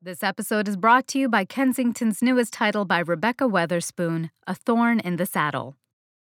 This episode is brought to you by Kensington's newest title by Rebekah Weatherspoon, A Thorn in the Saddle.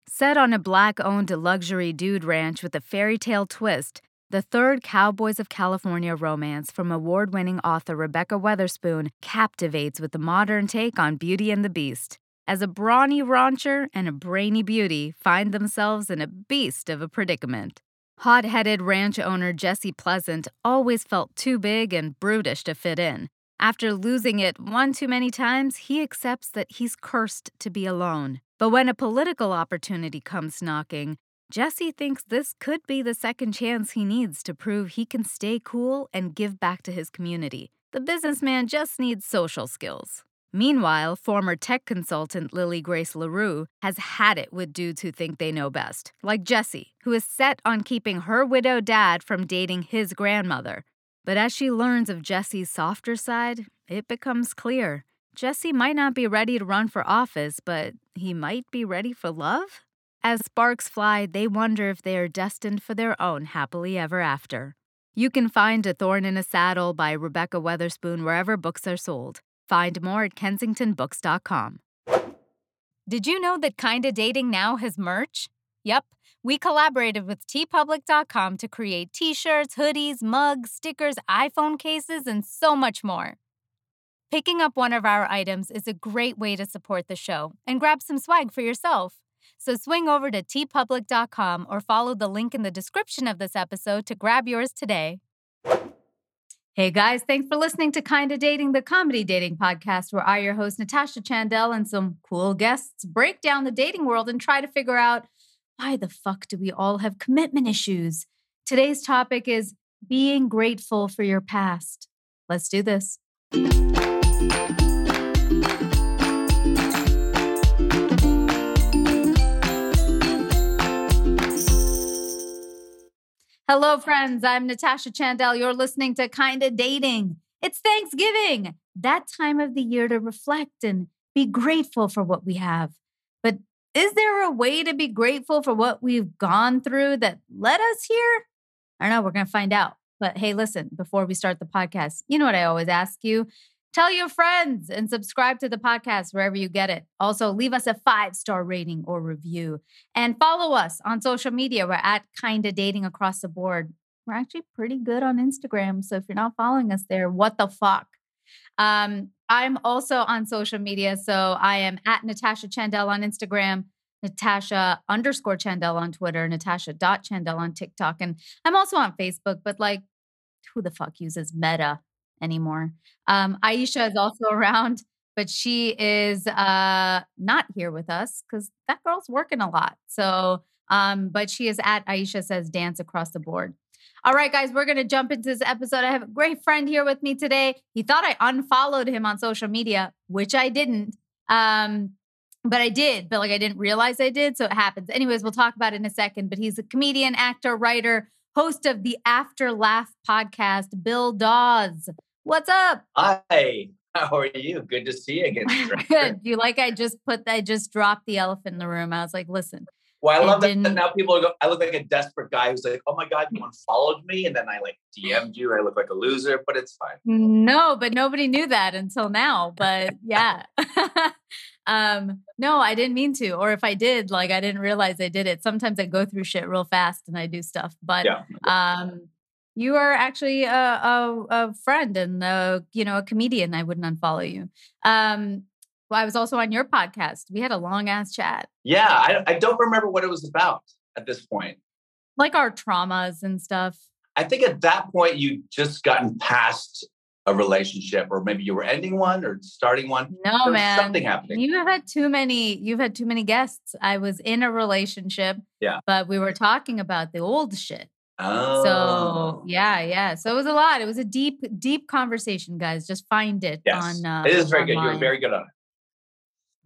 Set on a black owned luxury dude ranch with a fairy tale twist, the third Cowboys of California romance from award winning author Rebekah Weatherspoon captivates with a modern take on Beauty and the Beast. As a brawny rancher and a brainy beauty find themselves in a beast of a predicament. Hot headed ranch owner Jesse Pleasant always felt too big and brutish to fit in. After losing it one too many times, he accepts that he's cursed to be alone. But when a political opportunity comes knocking, Jesse thinks this could be the second chance he needs to prove he can stay cool and give back to his community. The businessman just needs social skills. Meanwhile, former tech consultant Lily Grace LaRue has had it with dudes who think they know best, like Jesse, who is set on keeping her widowed dad from dating his grandmother. But as she learns of Jesse's softer side, it becomes clear Jesse might not be ready to run for office, but he might be ready for love? As sparks fly, they wonder if they are destined for their own happily ever after. You can find A Thorn in a Saddle by Rebekah Weatherspoon wherever books are sold. Find more at kensingtonbooks.com. Did you know that Kinda Dating now has merch? Yep. We collaborated with teepublic.com to create t shirts, hoodies, mugs, stickers, iPhone cases, and so much more. Picking up one of our items is a great way to support the show and grab some swag for yourself. So swing over to teepublic.com or follow the link in the description of this episode to grab yours today. Hey guys, thanks for listening to Kinda Dating, the comedy dating podcast, where I, your host, Natasha Chandel, and some cool guests break down the dating world and try to figure out why the fuck do we all have commitment issues? Today's topic is being grateful for your past. Let's do this. Hello, friends. I'm Natasha Chandel. You're listening to Kinda Dating. It's Thanksgiving, that time of the year to reflect and be grateful for what we have. But is there a way to be grateful for what we've gone through that led us here? I don't know. We're going to find out. But hey, listen, before we start the podcast, you know what I always ask you? Tell your friends and subscribe to the podcast wherever you get it. Also, leave us a five star rating or review and follow us on social media. We're at Kinda Dating across the board. We're actually pretty good on Instagram. So if you're not following us there, what the fuck? Um, I'm also on social media. So I am at Natasha Chandel on Instagram, Natasha underscore Chandel on Twitter, Natasha dot Chandel on TikTok. And I'm also on Facebook, but like, who the fuck uses Meta anymore? Um, Aisha is also around, but she is uh, not here with us because that girl's working a lot. So, um, but she is at Aisha says dance across the board. All right, guys, we're going to jump into this episode. I have a great friend here with me today. He thought I unfollowed him on social media, which I didn't. Um, but I did, but like I didn't realize I did. So it happens. Anyways, we'll talk about it in a second. But he's a comedian, actor, writer, host of the After Laugh podcast, Bill Dawes. What's up? Hi. How are you? Good to see you again. Good. You like I just put I just dropped the elephant in the room. I was like, listen, Well, I love that didn't- now people are go, I look like a desperate guy who's like, oh my God, you unfollowed me. And then I like DM'd you. I look like a loser, but it's fine. No, but nobody knew that until now. But yeah. um, no, I didn't mean to. Or if I did, like I didn't realize I did it. Sometimes I go through shit real fast and I do stuff. But Yeah. um you are actually a, a, a friend and a, you know a comedian. I wouldn't unfollow you. Um well, I was also on your podcast. We had a long ass chat, Yeah. I, I don't remember what it was about at this point. like our traumas and stuff. I think at that point, you just gotten past a relationship, or maybe you were ending one or starting one. No, There man. something happening. You have had too many. You've had too many guests. I was in a relationship. Yeah. But we were talking about the old shit. Oh. So yeah, yeah. So it was a lot. It was a deep, deep conversation, guys. Just find it yes. on. Uh, it is very good. You're very good on it.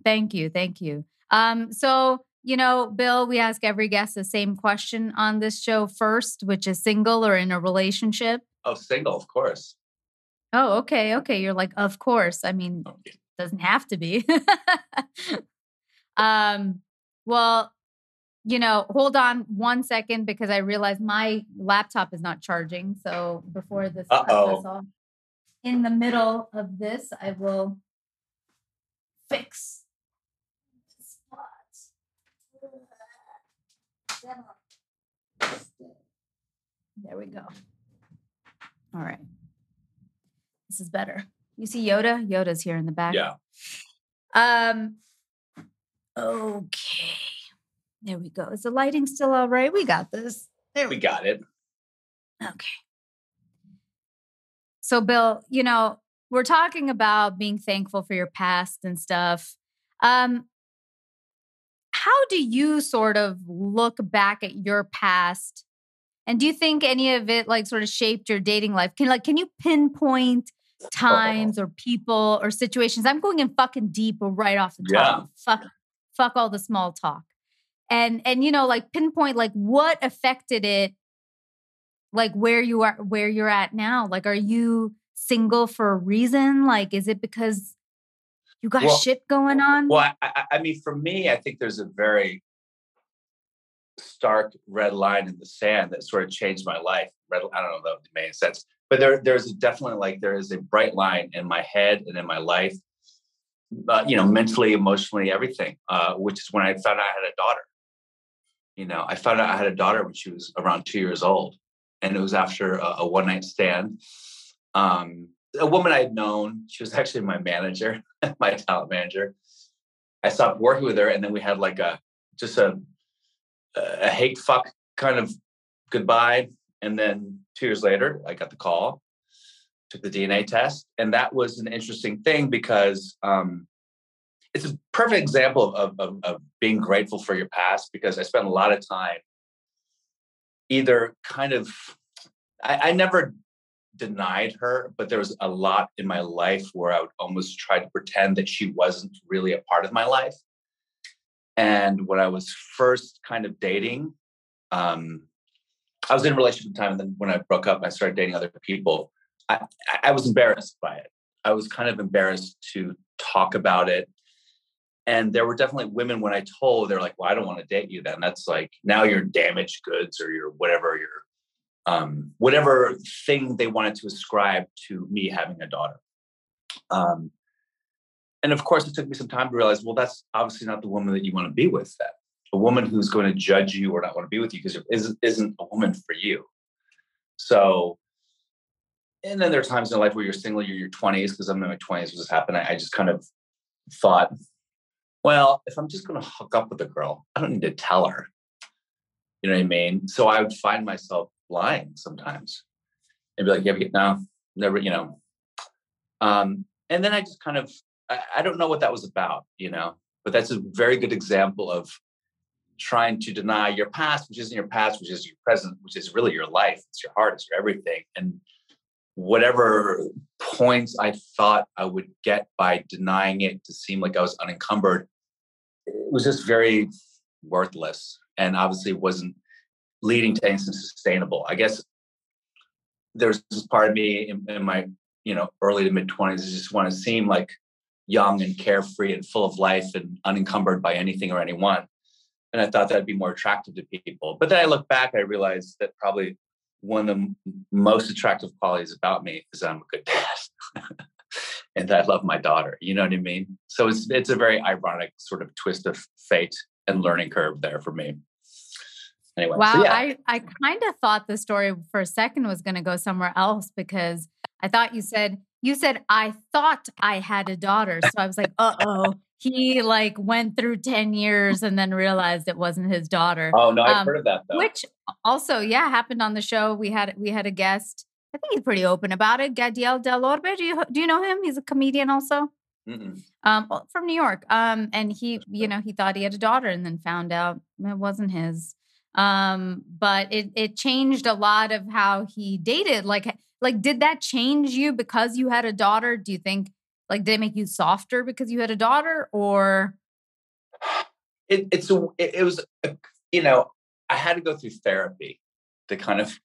Thank you, thank you. Um, so you know, Bill, we ask every guest the same question on this show first, which is single or in a relationship. Oh, single, of course. Oh, okay, okay. You're like, of course. I mean, Okay. doesn't have to be. um, well, you know, hold on one second because I realize my laptop is not charging. So before this cuts Uh-oh. us off, in the middle of this, I will fix the spots. There we go. All right. This is better. You see Yoda? Yoda's here in the back. Yeah. Um. Okay. There we go. Is the lighting still all right? We got this. There We we got it. Okay. So, Bill, you know, we're talking about being thankful for your past and stuff. Um, how do you sort of look back at your past? And do you think any of it like sort of shaped your dating life? Can like can you pinpoint times or people or situations? I'm going in fucking deep right off the top. Fuck fuck all the small talk. And and you know, like pinpoint like what affected it like where you are where you're at now. Like are you single for a reason? Like is it because you got Well- shit going on? Well, I, I, mean, for me, I think there's a very stark red line in the sand that sort of changed my life. Red, I don't know if that made sense, but there, there's definitely like there is a bright line in my head and in my life, uh, you know, mentally, emotionally, everything. Uh, which is when I found out I had a daughter. You know, I found out I had a daughter when she was around two years old, and it was after a, a one night stand. Um, a woman I had known. She was actually my manager, my talent manager. I stopped working with her, and then we had like a just a a hate fuck kind of goodbye. And then two years later, I got the call, took the DNA test, and that was an interesting thing because um, it's a perfect example of, of of being grateful for your past. Because I spent a lot of time either kind of I, I never denied her, but there was a lot in my life where I would almost try to pretend that she wasn't really a part of my life. And when I was first kind of dating, um, I was in a relationship at the time. And then when I broke up, I started dating other people. I- I was embarrassed by it. I was kind of embarrassed to talk about it. And there were definitely women when I told, they're like, well, I don't want to date you then. That's like, now you're damaged goods or you're whatever, you're um, whatever thing they wanted to ascribe to me having a daughter. Um, and of course, it took me some time to realize, well, that's obviously not the woman that you want to be with. That a woman who's going to judge you or not want to be with you because it isn't, a woman for you. So, and then there are times in life where you're single, you're your 20s, because I'm in my 20s when this happened. I, I just kind of thought, well, if I'm just going to hook up with a girl, I don't need to tell her. You know what I mean? So I would find myself lying sometimes and be like, yeah, but no, never, you know. Um, and then I just kind of, I, I don't know what that was about, you know, but that's a very good example of trying to deny your past, which isn't your past, which is your present, which is really your life. It's your heart, it's your everything. And whatever points I thought I would get by denying it to seem like I was unencumbered, it was just very worthless and obviously wasn't leading to anything sustainable. I guess there's this part of me in, in my, you know, early to mid 20s that just want to seem like young and carefree and full of life and unencumbered by anything or anyone. And I thought that'd be more attractive to people. But then I look back, I realized that probably one of the most attractive qualities about me is that I'm a good dad. and that I love my daughter. You know what I mean? So it's it's a very ironic sort of twist of fate and learning curve there for me. Anyway, Wow, so yeah. I, I kind of thought the story for a second was going to go somewhere else because I thought you said you said I thought I had a daughter, so I was like, uh oh, he like went through ten years and then realized it wasn't his daughter. oh no, I've um, heard of that though. Which also, yeah, happened on the show. We had we had a guest. I think he's pretty open about it. Gadiel Del Orbe. Do you do you know him? He's a comedian also Mm-mm. um from New York. Um and he, you know, he thought he had a daughter and then found out it wasn't his. Um, but it it changed a lot of how he dated. Like like did that change you because you had a daughter? Do you think like did it make you softer because you had a daughter or it, it's a it, it was a, you know I had to go through therapy to kind of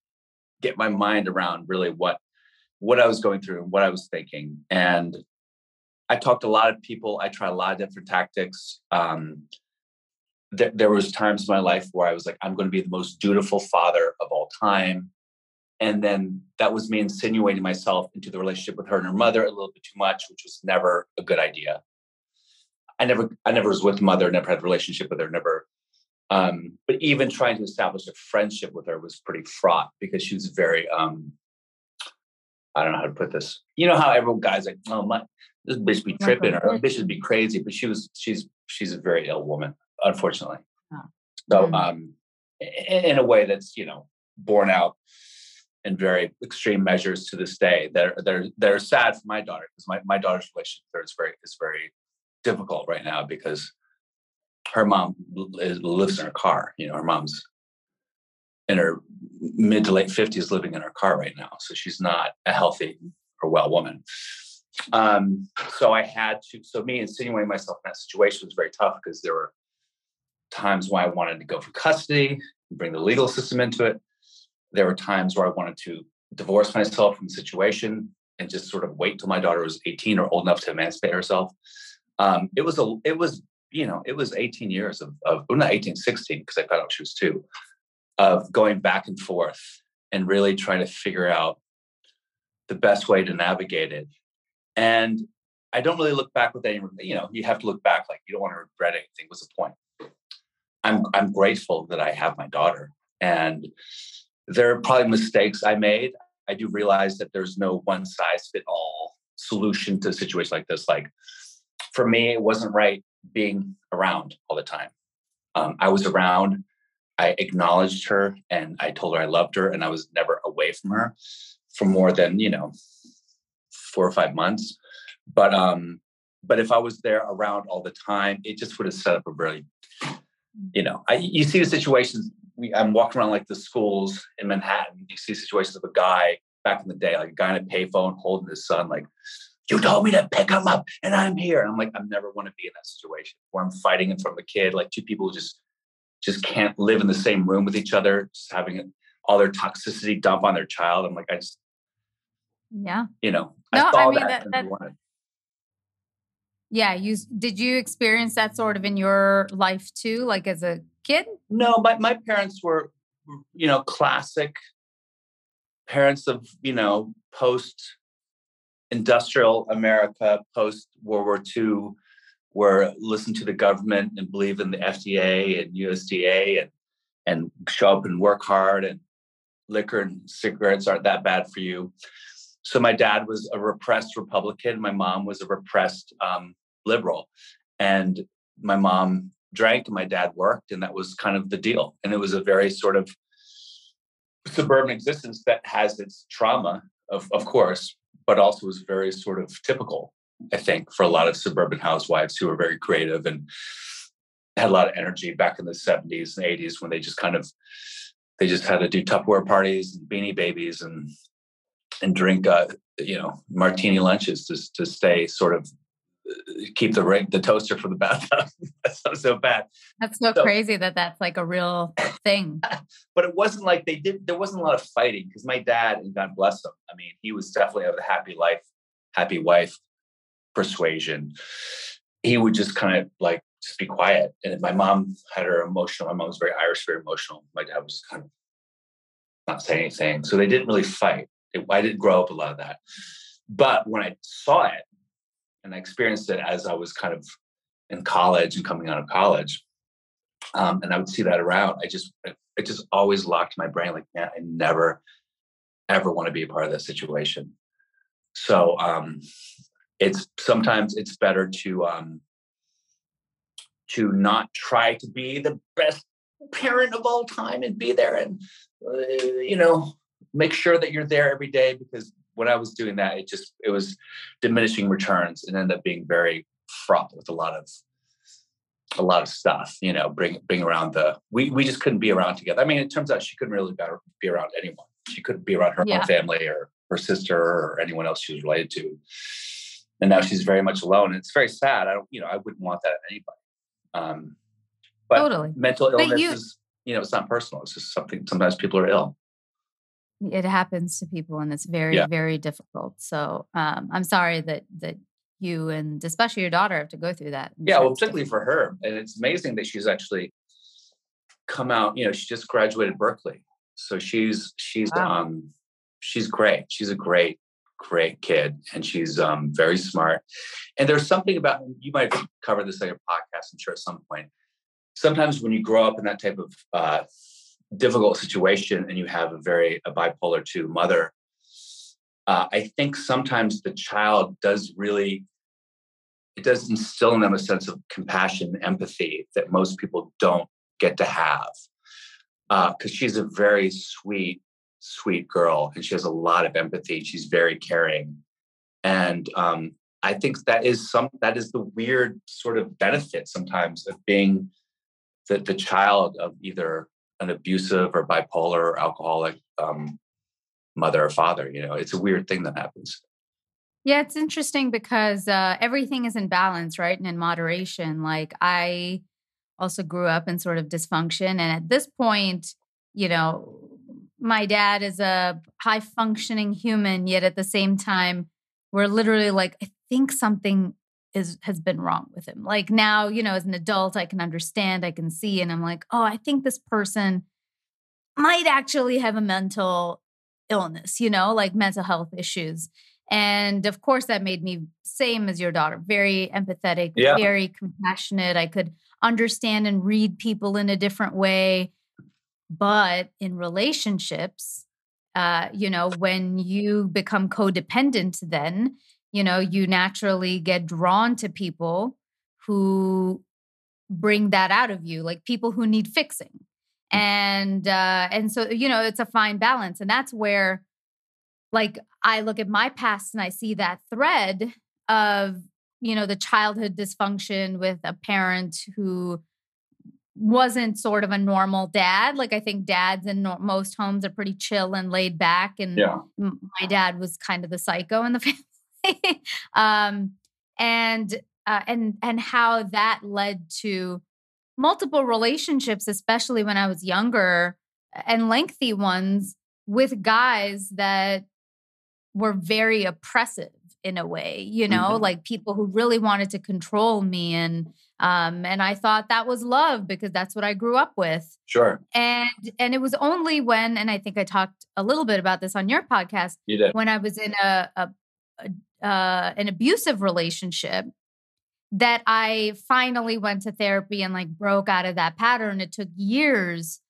get my mind around really what what I was going through and what I was thinking. And I talked to a lot of people. I tried a lot of different tactics. Um, th- there was times in my life where I was like, I'm going to be the most dutiful father of all time. And then that was me insinuating myself into the relationship with her and her mother a little bit too much, which was never a good idea. I never, I never was with mother, never had a relationship with her, never. Um, but even trying to establish a friendship with her was pretty fraught because she was very, um, I don't know how to put this. You know how everyone guys like, oh my, this bitch be tripping or oh, bitch would be crazy, but she was, she's, she's a very ill woman, unfortunately. Oh. So, mm-hmm. um, in, a way that's you know borne out in very extreme measures to this day that are, that are, that are sad for my daughter because my, my daughter's relationship there is very is very difficult right now because her mom lives in her car. You know, her mom's in her mid to late 50s living in her car right now. So she's not a healthy or well woman. Um, so I had to, so me insinuating myself in that situation was very tough because there were times when I wanted to go for custody, and bring the legal system into it. There were times where I wanted to divorce myself from the situation and just sort of wait till my daughter was 18 or old enough to emancipate herself. Um, it was a, it was, you know, it was 18 years of, of well, not 18, 16, because I out she was two, of going back and forth and really trying to figure out the best way to navigate it. And I don't really look back with any, you know, you have to look back like you don't want to regret anything. What's the point? I'm I'm grateful that I have my daughter. And there are probably mistakes I made. I do realize that there's no one size fit all solution to a situation like this. Like for me, it wasn't right being around all the time. Um, I was around. I acknowledged her and I told her I loved her, and I was never away from her for more than you know four or five months. But um, but if I was there around all the time, it just would have set up a really you know, I, you see the situations. We, I'm walking around like the schools in Manhattan. You see situations of a guy back in the day, like a guy in a payphone holding his son, like, you told me to pick him up and I'm here. And I'm like, I never want to be in that situation where I'm fighting in front of a kid, like two people who just just can't live in the same room with each other, just having all their toxicity dump on their child. I'm like, I just, yeah, you know, no, I, I mean that, that, that yeah, you did you experience that sort of in your life too, like as a kid? No, my my parents were, you know, classic parents of you know post industrial America, post World War II, were listen to the government and believe in the FDA and USDA and and show up and work hard and liquor and cigarettes aren't that bad for you. So my dad was a repressed Republican. My mom was a repressed um, liberal, and my mom drank and my dad worked, and that was kind of the deal. And it was a very sort of suburban existence that has its trauma, of, of course, but also was very sort of typical, I think, for a lot of suburban housewives who were very creative and had a lot of energy back in the 70s and 80s when they just kind of they just had to do Tupperware parties and beanie babies and and drink, uh, you know, martini lunches to to stay sort of keep the ring, the toaster for the bathtub. that's sounds so bad. That's so, so, crazy that that's like a real thing. but it wasn't like they did. There wasn't a lot of fighting because my dad, and God bless him, I mean, he was definitely of the happy life, happy wife persuasion. He would just kind of like just be quiet. And my mom had her emotional. My mom was very Irish, very emotional. My dad was kind of not saying anything. So they didn't really fight. I didn't grow up a lot of that. But when I saw it and I experienced it as I was kind of in college and coming out of college, um, and I would see that around, I just it just always locked my brain like, man, I never ever want to be a part of that situation. So um, it's sometimes it's better to um, to not try to be the best parent of all time and be there and uh, you know make sure that you're there every day because when I was doing that, it just it was diminishing returns and ended up being very fraught with a lot of a lot of stuff, you know, bring bring around the we we just couldn't be around together. I mean, it turns out she couldn't really be around anyone. She couldn't be around her yeah. own family or her sister or anyone else she was related to. And now she's very much alone. And it's very sad. I don't, you know, I wouldn't want that in anybody. Um, but totally. mental illness you, is, you know, it's not personal. It's just something. Sometimes people are ill. It happens to people, and it's very, yeah. very difficult. So um, I'm sorry that that you and especially your daughter have to go through that. Yeah, well, particularly for her, and it's amazing that she's actually come out. You know, she just graduated Berkeley, so she's she's wow. um she's great. She's a great great kid, and she's um very smart. And there's something about you might cover this on your podcast, I'm sure, at some point sometimes when you grow up in that type of uh, difficult situation and you have a very a bipolar two mother, uh, I think sometimes the child does really it does instill in them a sense of compassion empathy that most people don't get to have. Because uh, she's a very sweet, sweet girl, and she has a lot of empathy. She's very caring, and um, I think that is some that is the weird sort of benefit sometimes of being the, the child of either an abusive or bipolar or alcoholic um, mother or father. You know, it's a weird thing that happens. Yeah, it's interesting because uh, everything is in balance, right? And in moderation. Like I also grew up in sort of dysfunction. And at this point, you know, my dad is a high functioning human, yet at the same time, we're literally like, I think something is has been wrong with him. Like now, you know, as an adult, I can understand, I can see, and I'm like, oh, I think this person might actually have a mental illness, you know, like mental health issues. And of course, that made me same as your daughter, very empathetic, yeah. very compassionate. I could understand and read people in a different way. But in relationships, uh, you know, when you become codependent, then you know you naturally get drawn to people who bring that out of you like people who need fixing mm. and uh and so you know it's a fine balance and that's where like i look at my past and i see that thread of you know the childhood dysfunction with a parent who wasn't sort of a normal dad like i think dads in no- most homes are pretty chill and laid back and yeah. my dad was kind of the psycho in the family um, and uh, and and how that led to multiple relationships, especially when I was younger, and lengthy ones with guys that were very oppressive in a way, you know, mm-hmm. like people who really wanted to control me and um and I thought that was love because that's what I grew up with. Sure. And and it was only when and I think I talked a little bit about this on your podcast you did. when I was in a, a, a uh, an abusive relationship that I finally went to therapy and like broke out of that pattern. It took years,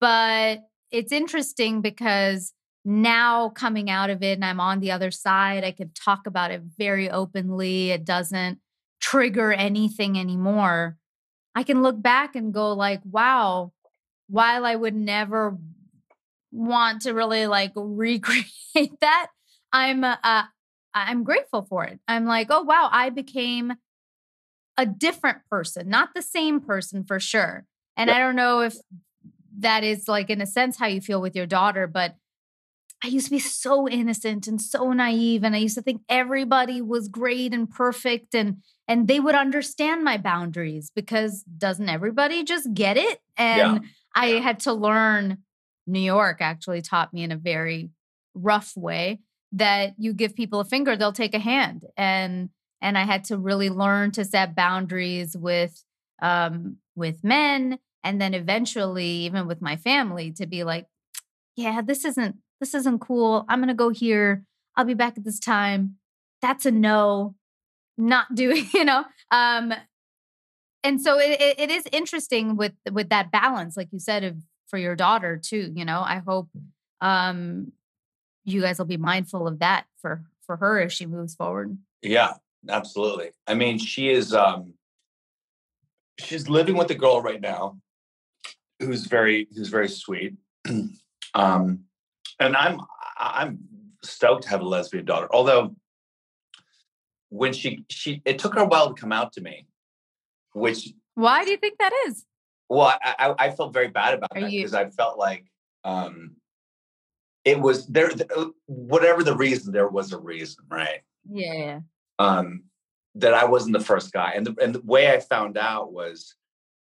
but it's interesting because now coming out of it and I'm on the other side, I can talk about it very openly. It doesn't trigger anything anymore. I can look back and go like, wow, while I would never want to really like recreate that, I'm uh, I'm grateful for it. I'm like, oh, wow, I became a different person, not the same person for sure. And yeah. I don't know if that is like, in a sense, how you feel with your daughter, but I used to be so innocent and so naive. And I used to think everybody was great and perfect and and they would understand my boundaries because doesn't everybody just get it? And yeah. I had to learn New York actually taught me in a very rough way that you give people a finger, they'll take a hand. And and I had to really learn to set boundaries with um with men and then eventually even with my family to be like, yeah, this isn't this isn't cool. I'm gonna go here. I'll be back at this time. That's a no. Not doing, you know. Um, and so it, it, it is interesting with with that balance, like you said, of for your daughter too. You know, I hope um you guys will be mindful of that for for her as she moves forward. Yeah, absolutely. I mean, she is um she's living with a girl right now who's very who's very sweet. um and I'm I'm stoked to have a lesbian daughter. Although when she she it took her a while to come out to me, which Why do you think that is? Well, I, I, I felt very bad about Are that because I felt like um, it was there. Uh, whatever the reason, there was a reason, right? Yeah. Um, that I wasn't the first guy, and the and the way I found out was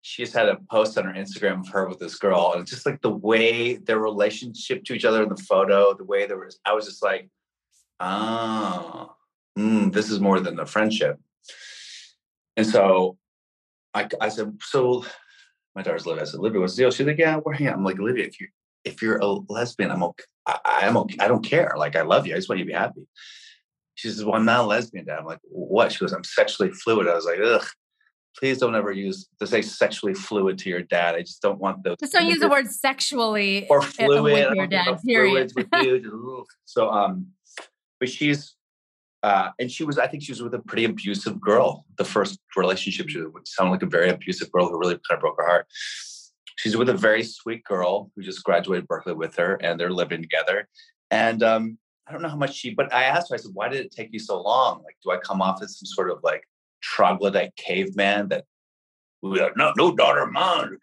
she just had a post on her Instagram of her with this girl, and just like the way their relationship to each other in the photo, the way there was, I was just like, oh, mm, this is more than a friendship. And so I, I said, so my daughter's Olivia. I said, Olivia, what's the deal? She's like, yeah, we're hanging out. I'm like, Olivia, if you if you're a lesbian, I'm okay. I, am okay. I don't care. Like, I love you. I just want you to be happy. She says, well, I'm not a lesbian, dad. I'm like, what? She goes, I'm sexually fluid. I was like, ugh, please don't ever use to say sexually fluid to your dad. I just don't want those. Just don't use the word sexually or fluid with your dad. Period. with you. so, um, but she's, uh, and she was, I think she was with a pretty abusive girl. The first relationship, she sounded like a very abusive girl who really kind of broke her heart. She's with a very sweet girl who just graduated Berkeley with her, and they're living together. And um, I don't know how much she, but I asked her, I said, why did it take you so long? Like, do I come off as some sort of like troglodyte caveman that no, no daughter of mine.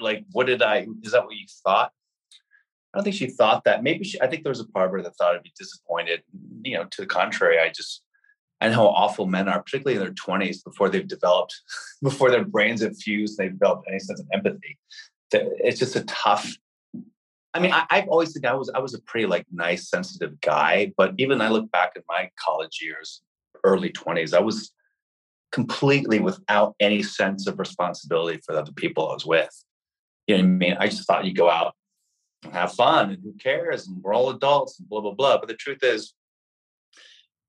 Like, what did I? Is that what you thought? I don't think she thought that. Maybe she. I think there was a part of her that thought I'd be disappointed. You know, to the contrary, I just I know how awful men are, particularly in their twenties, before they've developed, before their brains have fused, they've developed any sense of empathy. It's just a tough. I mean, I, have always think I was I was a pretty like nice, sensitive guy, but even I look back at my college years, early twenties, I was completely without any sense of responsibility for the other people I was with. You know what I mean? I just thought you go out and have fun and who cares? And we're all adults and blah, blah, blah. But the truth is,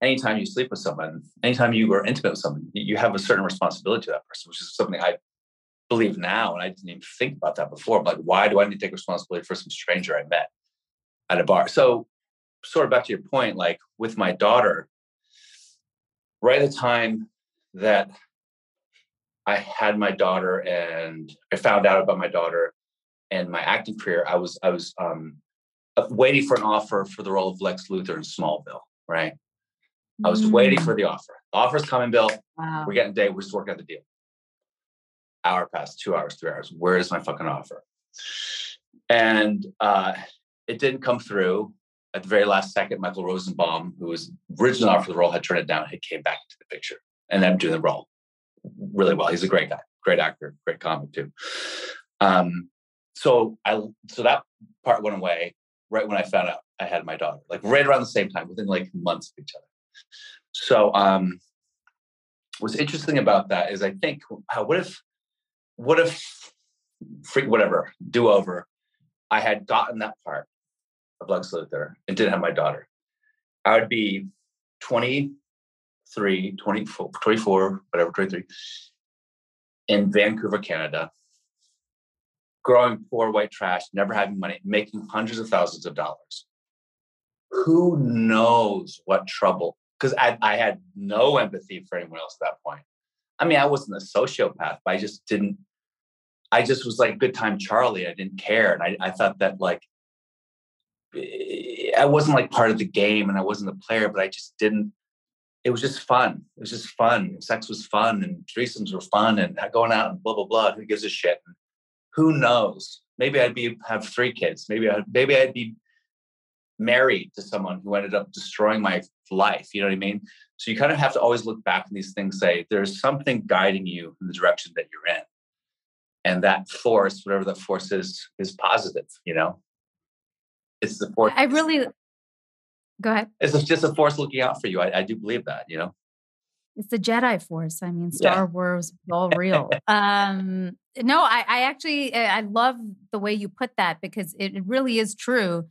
anytime you sleep with someone, anytime you are intimate with someone, you have a certain responsibility to that person, which is something I believe now. And I didn't even think about that before. I'm like, why do I need to take responsibility for some stranger I met at a bar? So, sort of back to your point, like with my daughter, right at the time that I had my daughter and I found out about my daughter and my acting career, I was I was um, uh, waiting for an offer for the role of Lex Luthor in Smallville. Right, I was mm. waiting for the offer. The offer's coming, Bill. Wow. We're getting a date. We're just working out the deal. Hour passed, two hours, three hours. Where is my fucking offer? And uh, it didn't come through. At the very last second, Michael Rosenbaum, who was originally offered the role, had turned it down. He came back into the picture and I'm doing the role really well. He's a great guy, great actor, great comic too. Um, so I so that part went away right when I found out I had my daughter, like right around the same time, within like months of each other. So um, what's interesting about that is I think what if if freak whatever do over I had gotten that part of Lex Luthor and didn't have my daughter. I would be 20 23, 24, 24 whatever, 23, in Vancouver, Canada, growing poor white trash, never having money, making hundreds of thousands of dollars. Who knows what trouble? Because I, I had no empathy for anyone else at that point. I mean, I wasn't a sociopath, but I just didn't. I just was like good time Charlie. I didn't care, and I, I thought that like eh, I wasn't like part of the game, and I wasn't a player, but I just didn't it was just fun. It was just fun. Sex was fun, and threesomes were fun, and going out and blah blah blah. Who gives a shit? And who knows? Maybe I'd be have three kids. Maybe I maybe I'd be married to someone who ended up destroying my life. You know what I mean? So you kind of have to always look back on these things. Say there's something guiding you in the direction that you're in, and that force, whatever that force is, is positive. You know, it's the force. I really Go ahead. It's just a force looking out for you. I, I do believe that, you know? It's the Jedi Force. I mean, Star yeah. Wars all real. um, no, I, I actually eh, I love the way you put that because it, it really is true.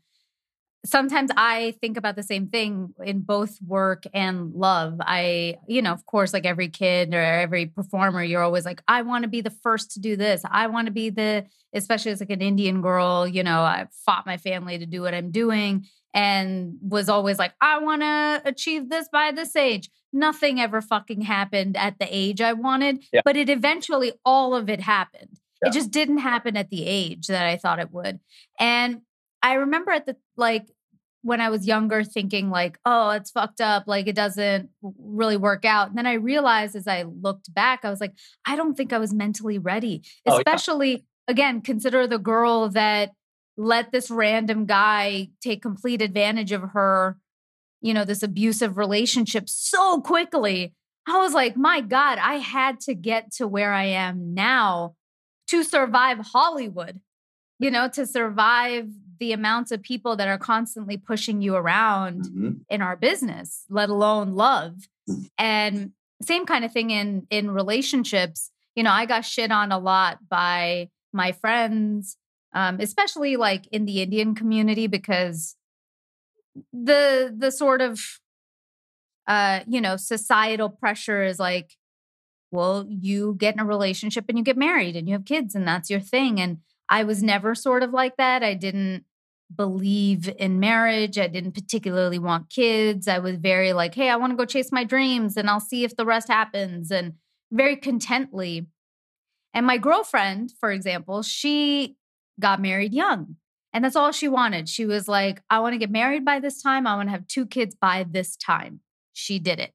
Sometimes I think about the same thing in both work and love. I, you know, of course, like every kid or every performer, you're always like, I want to be the first to do this. I want to be the, especially as like an Indian girl, you know, I fought my family to do what I'm doing and was always like, I want to achieve this by this age. Nothing ever fucking happened at the age I wanted, yeah. but it eventually, all of it happened. Yeah. It just didn't happen at the age that I thought it would. And I remember at the, like, when I was younger thinking like, oh, it's fucked up, like it doesn't really work out. And then I realized as I looked back, I was like, I don't think I was mentally ready. Oh, Especially yeah. again, consider the girl that let this random guy take complete advantage of her, you know, this abusive relationship so quickly. I was like, my God, I had to get to where I am now to survive Hollywood, you know, to survive the amounts of people that are constantly pushing you around mm-hmm. in our business, let alone love. Mm-hmm. And same kind of thing in in relationships. You know, I got shit on a lot by my friends, um, especially like in the Indian community, because the the sort of uh, you know, societal pressure is like, well, you get in a relationship and you get married and you have kids and that's your thing. And I was never sort of like that. I didn't believe in marriage. I didn't particularly want kids. I was very like, hey, I want to go chase my dreams and I'll see if the rest happens and very contently. And my girlfriend, for example, she got married young. And that's all she wanted. She was like, I want to get married by this time. I want to have two kids by this time. She did it.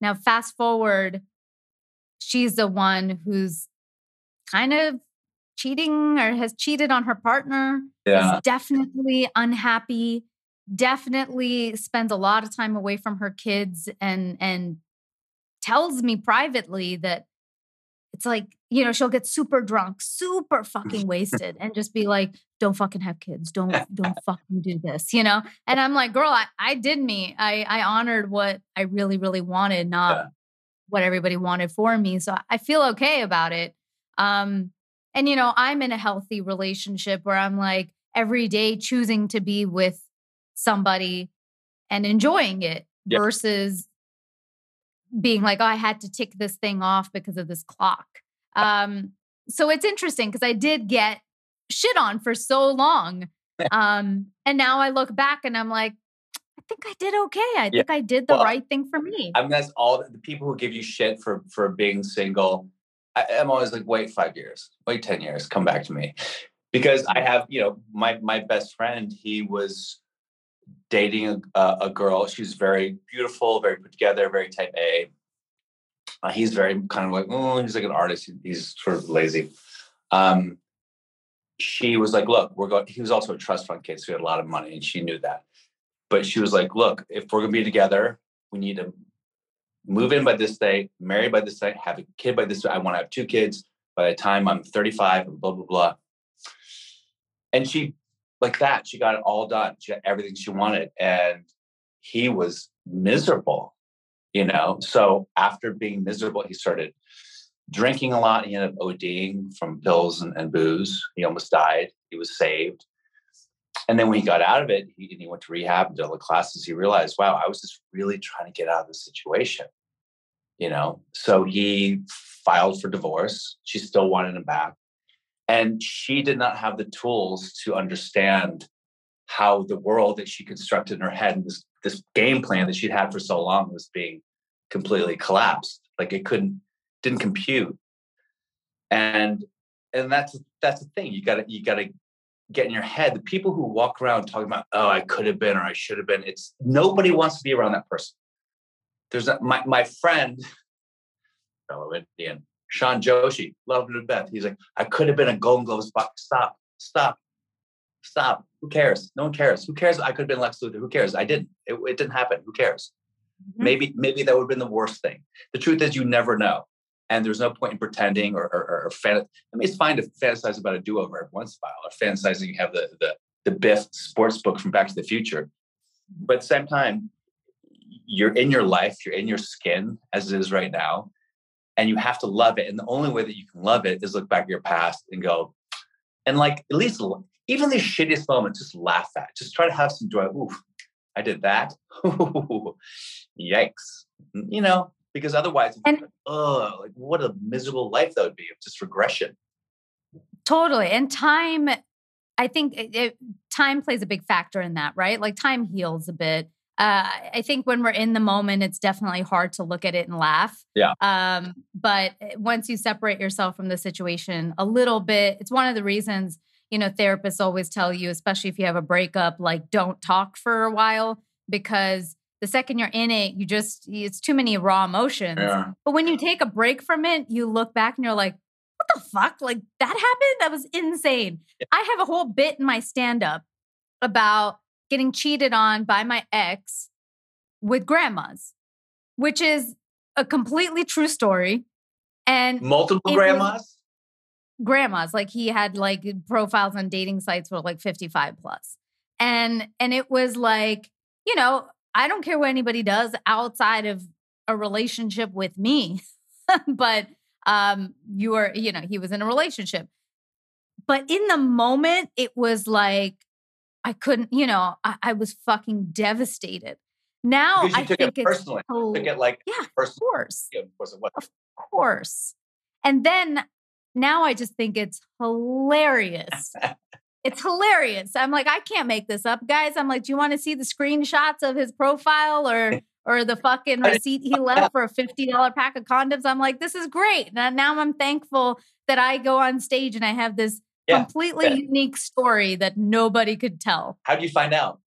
Now, fast forward, she's the one who's kind of cheating or has cheated on her partner, yeah. is definitely unhappy, definitely spends a lot of time away from her kids and and tells me privately that it's like, you know, she'll get super drunk, super fucking wasted and just be like, don't fucking have kids. Don't don't fucking do this, you know? And I'm like, girl, I, I did me. I I honored what I really, really wanted, not yeah. what everybody wanted for me. So I feel okay about it. Um, and, you know, I'm in a healthy relationship where I'm like every day choosing to be with somebody and enjoying it yep. versus being like, oh, I had to tick this thing off because of this clock. Um, so it's interesting because I did get shit on for so long. Um, and now I look back and I'm like, I think I did okay. I yeah. think I did the well, right thing for me. I mean, that's all the people who give you shit for for being single I, am always like, wait five years, wait 10 years, come back to me. Because I have, you know, my my best friend, he was dating a, a girl. She's very beautiful, very put together, very type A. Uh, he's very kind of like, oh, he's like an artist. He's sort of lazy. Um, she was like, look, we're going, he was also a trust fund kid, so he had a lot of money and she knew that. But she was like, look, if we're going to be together, we need to move in by this day, marry by this day, have a kid by this day. I want to have two kids by the time I'm 35 and blah, blah, blah. And she, like that, she got it all done. She got everything she wanted. And he was miserable, you know? So after being miserable, he started drinking a lot. He ended up ODing from pills and, and booze. He almost died. He was saved. And then when he got out of it, he, he went to rehab and did all the classes. He realized, wow, I was just really trying to get out of the situation you know? So he filed for divorce. She still wanted him back. And she did not have the tools to understand how the world that she constructed in her head and this this game plan that she'd had for so long was being completely collapsed. Like it couldn't didn't compute. And and that's that's the thing. You gotta you gotta get in your head the people who walk around talking about oh i could have been or i should have been it's nobody wants to be around that person there's a, my, my friend, fellow Indian, Sean Joshi, loved him to death. He's like, I could have been a Golden Gloves box. Stop, stop, stop. Who cares? No one cares. Who cares? I could have been Lex Luthor. Who cares? I didn't. It, it didn't happen. Who cares? Mm-hmm. Maybe, maybe that would have been the worst thing. The truth is, you never know. And there's no point in pretending or, or, or fan. I mean, it's fine to fantasize about a do-over every once in a while, or fantasizing you have the the the Biff sports book from Back to the Future. But at the same time, you're in your life, you're in your skin as it is right now, and you have to love it. And the only way that you can love it is look back at your past and go, and like at least even the shittiest moments, just laugh at. Just try to have some joy. Ooh, I did that. yikes! You know, because otherwise, and, oh, like what a miserable life that would be of just regression. Totally, and time. I think it, it, time plays a big factor in that, right? Like time heals a bit uh, I think when we're in the moment, it's definitely hard to look at it and laugh. Yeah. Um, but eh, once you separate yourself from the situation a little bit, it's one of the reasons, you know, therapists always tell you, especially if you have a breakup, like don't talk for a while because the second you're in it, you just, it's too many raw emotions. Yeah. But when you take a break from it, you look back and you're like, what the fuck? Like that happened? That was insane. Yeah. I have a whole bit in my stand up about getting cheated on by my ex with grandmas, which is a completely true story. And Multiple grandmas? grandmas like he had like profiles on dating sites for like 55 plus and and it was like you know i don't care what anybody does outside of a relationship with me but um you were you know he was in a relationship but in the moment it was like i couldn't you know i, I was fucking devastated now i took think it it's personally. Took it like yeah of personal. course Was it what? course. And then now I just think it's hilarious. it's hilarious. I'm like, I can't make this up, guys. I'm like, do you want to see the screenshots of his profile or or the fucking receipt he left for a $50 pack of condoms? I'm like, this is great. Now, now I'm thankful that I go on stage and I have this Yeah, completely yeah. unique story that nobody could tell. How'd you find out?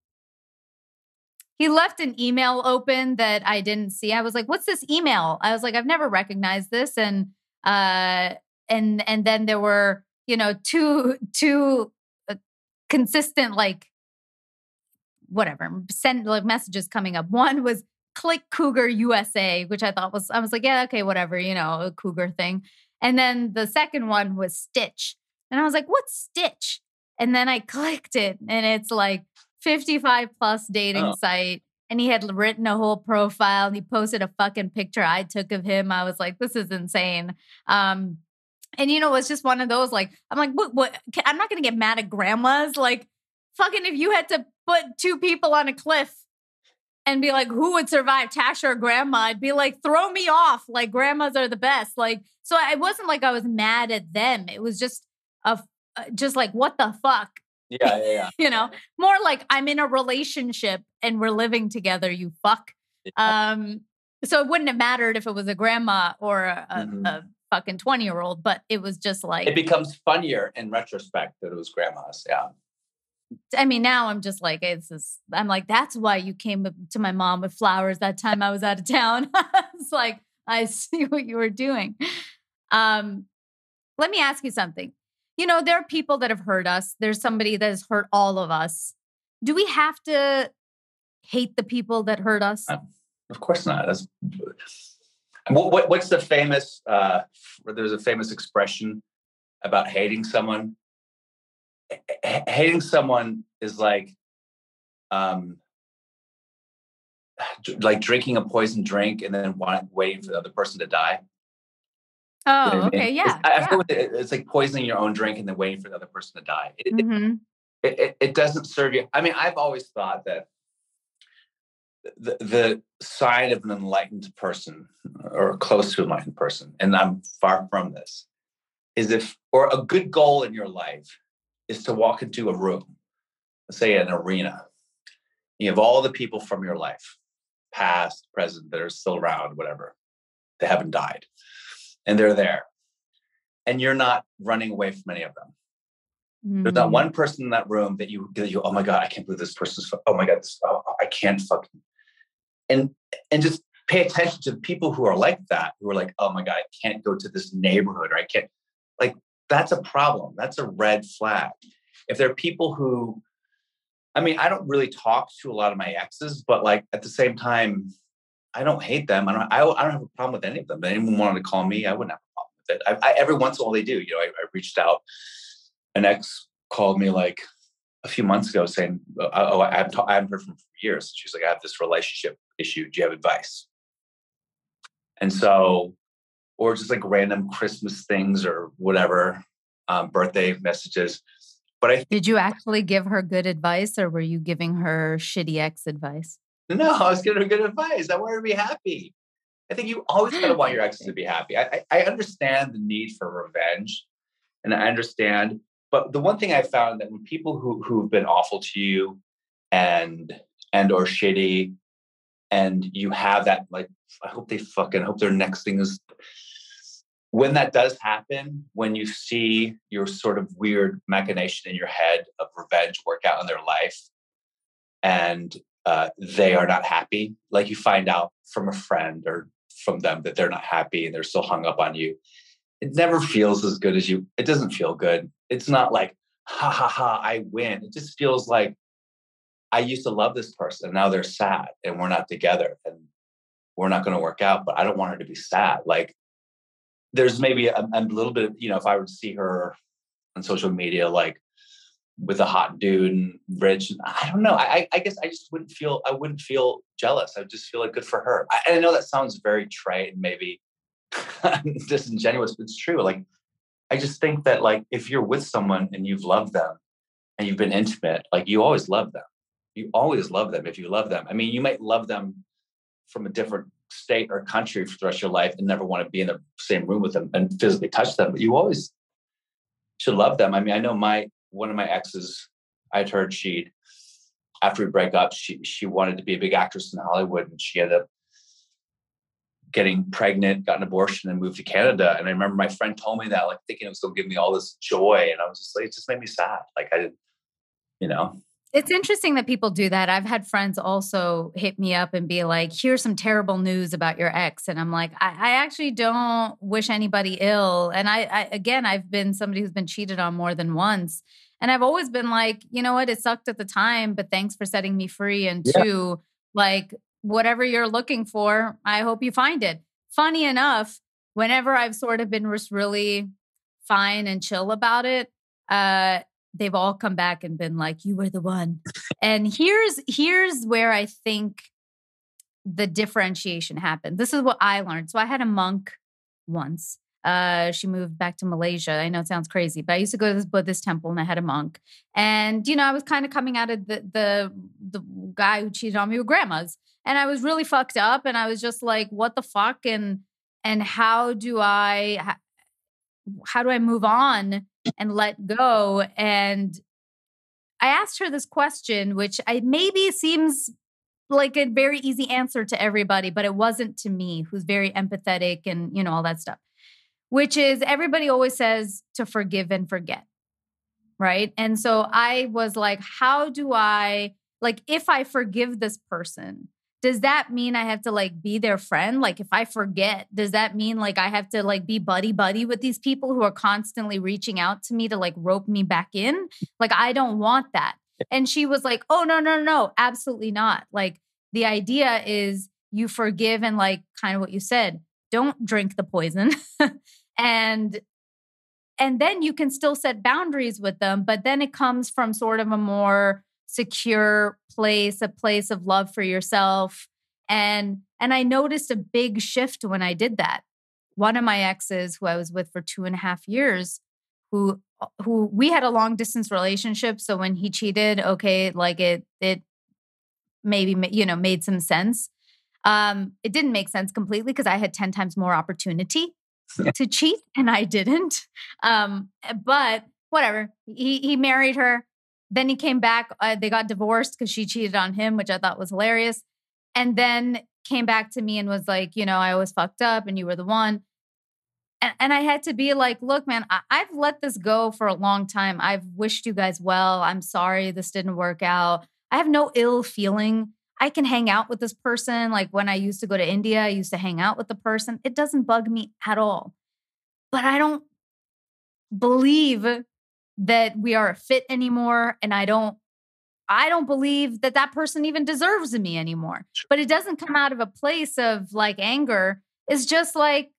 He left an email open that I didn't see. I was like, "What's this email?" I was like, "I've never recognized this." And uh and and then there were, you know, two two uh, consistent like whatever, send like messages coming up. One was click Cougar USA, which I thought was I was like, "Yeah, okay, whatever, you know, a Cougar thing." And then the second one was Stitch. And I was like, "What's Stitch?" And then I clicked it and it's like 55 plus dating Oh. site. And he had written a whole profile and he posted a fucking picture I took of him. I was like, this is insane. Um, and you know, it's just one of those like, I'm like, what, what? I'm not going to get mad at grandmas. Like, fucking, if you had to put two people on a cliff and be like, who would survive, Tasha or grandma? I'd be like, throw me off. Like, grandmas are the best. Like, so it wasn't like I was mad at them. It was just a, uh, just like, what the fuck? Yeah, yeah, yeah. you know, more like I'm in a relationship and we're living together, you fuck. Yeah. Um, so it wouldn't have mattered if it was a grandma or a, a, Mhm. a fucking 20 year old, but it was just like, It becomes funnier in retrospect that it was grandma's. Yeah. I mean, now I'm just like, it's just, I'm like, that's why you came to my mom with flowers that time I was out of town. it's like, I see what you were doing. Um, let me ask you something. You know, there are people that have hurt us. There's somebody that has hurt all of us. Do we have to hate the people that hurt us? Uh, Of course not. That's what, what what's the famous uh there's a famous expression about hating someone. H- hating someone is like um like drinking a poison drink and then waiting for the other person to die. You know Oh, I mean? okay. Yeah. I, I yeah. feel like it- it's like poisoning your own drink and then waiting for the other person to die. It, it- Mhm. it, it, it doesn't serve you. I mean, I've always thought that the, the sign of an enlightened person or close to enlightened person, and I'm far from this, is if, or a good goal in your life is to walk into a room, let's say an arena. You have all the people from your life, past, present, that are still around, whatever, they haven't died, and they're there. And you're not running away from any of them. There's not one mm. person in that room that you, that you, oh my god, I can't believe this person's. Oh my god, this, oh, I can't fucking. And and just pay attention to the people who are like that, who are like, oh my god, I can't go to this neighborhood, or I can't. Like that's a problem. That's a red flag. If there are people who, I mean, I don't really talk to a lot of my exes, but like at the same time, I don't hate them. I don't. I, I don't have a problem with any of them. If anyone wanted to call me, I wouldn't have a problem with it. I, I, every once in a while, they do. You know, I, I reached out an ex called me like a few months ago saying, "Oh, oh I, haven't ta- I haven't heard from for years." She's like, "I have this relationship issue. Do you have advice?" And so, or just like random Christmas things or whatever, um, birthday messages. But I Did you actually give her good advice or were you giving her shitty ex advice? no, I was giving her good advice. I want her to be happy. I think you always kind of want your exes to be happy. I, I I understand the need for revenge, and I understand. But the one thing I found that when people who who've been awful to you, and and or shitty, and you have that like, I hope they fucking hope their next thing is when that does happen, when you see your sort of weird machination in your head of revenge work out in their life, and uh, they are not happy, like you find out from a friend or from them that they're not happy and they're still hung up on you, it never feels as good as you. It doesn't feel good. It's not like, ha ha ha, I win. It just feels like I used to love this person. and Now they're sad and we're not together and we're not going to work out, but I don't want her to be sad. Like, there's maybe a, a little bit, of, you know, if I were to see her on social media, like with a hot dude and rich, I don't know. I, I guess I just wouldn't feel, I wouldn't feel jealous. I would just feel like good for her. I, I know that sounds very trite and maybe disingenuous, but it's true. Like, I just think that like if you're with someone and you've loved them and you've been intimate, like you always love them. You always love them if you love them. I mean, you might love them from a different state or country for the rest of your life and never want to be in the same room with them and physically touch them, but you always should love them. I mean, I know my one of my exes, I'd heard she'd after we break up, she she wanted to be a big actress in Hollywood and she ended up getting pregnant, got an abortion, and moved to Canada. And I remember my friend told me that, like thinking it was going to give me all this joy. And I was just like, it just made me sad. Like I didn't, you know. It's interesting that people do that. I've had friends also hit me up and be like, here's some terrible news about your ex. And I'm like, I, I actually don't wish anybody ill. And I, I, again, I've been somebody who's been cheated on more than once. And I've always been like, you know what? It sucked at the time, but thanks for setting me free. And yeah. two, like, whatever you're looking for, I hope you find it. Funny enough, whenever I've sort of been really fine and chill about it, uh, they've all come back and been like, "You were the one." and here's here's where I think the differentiation happened. This is what I learned. So I had a monk once. Uh, she moved back to Malaysia. I know it sounds crazy, but I used to go to this Buddhist temple and I had a monk. And you know, I was kind of coming out of the the the guy who cheated on me with grandmas and I was really fucked up and I was just like what the fuck and and how do I how do I move on and let go? And I asked her this question which I maybe seems like a very easy answer to everybody but it wasn't to me who's very empathetic and you know all that stuff which is everybody always says to forgive and forget right? And so I was like how do I like if I forgive this person does that mean I have to like be their friend? Like if I forget, does that mean like I have to like be buddy buddy with these people who are constantly reaching out to me to like rope me back in? Like I don't want that. And she was like, "Oh no, no, no, absolutely not." Like the idea is you forgive and like kind of what you said, don't drink the poison. and and then you can still set boundaries with them, but then it comes from sort of a more secure place, a place of love for yourself. And and I noticed a big shift when I did that. One of my exes, who I was with for two and a half years, who who we had a long distance relationship. So when he cheated, okay, like it it maybe you know made some sense. Um, it didn't make sense completely because I had 10 times more opportunity to cheat and I didn't. Um, but whatever. He he married her. Then he came back. Uh, they got divorced because she cheated on him, which I thought was hilarious. And then came back to me and was like, you know, I was fucked up and you were the one. And, and I had to be like, look, man, I, I've let this go for a long time. I've wished you guys well. I'm sorry this didn't work out. I have no ill feeling. I can hang out with this person. Like when I used to go to India, I used to hang out with the person. It doesn't bug me at all. But I don't believe that we are a fit anymore and I don't I don't believe that that person even deserves me anymore. But it doesn't come out of a place of like anger. It's just like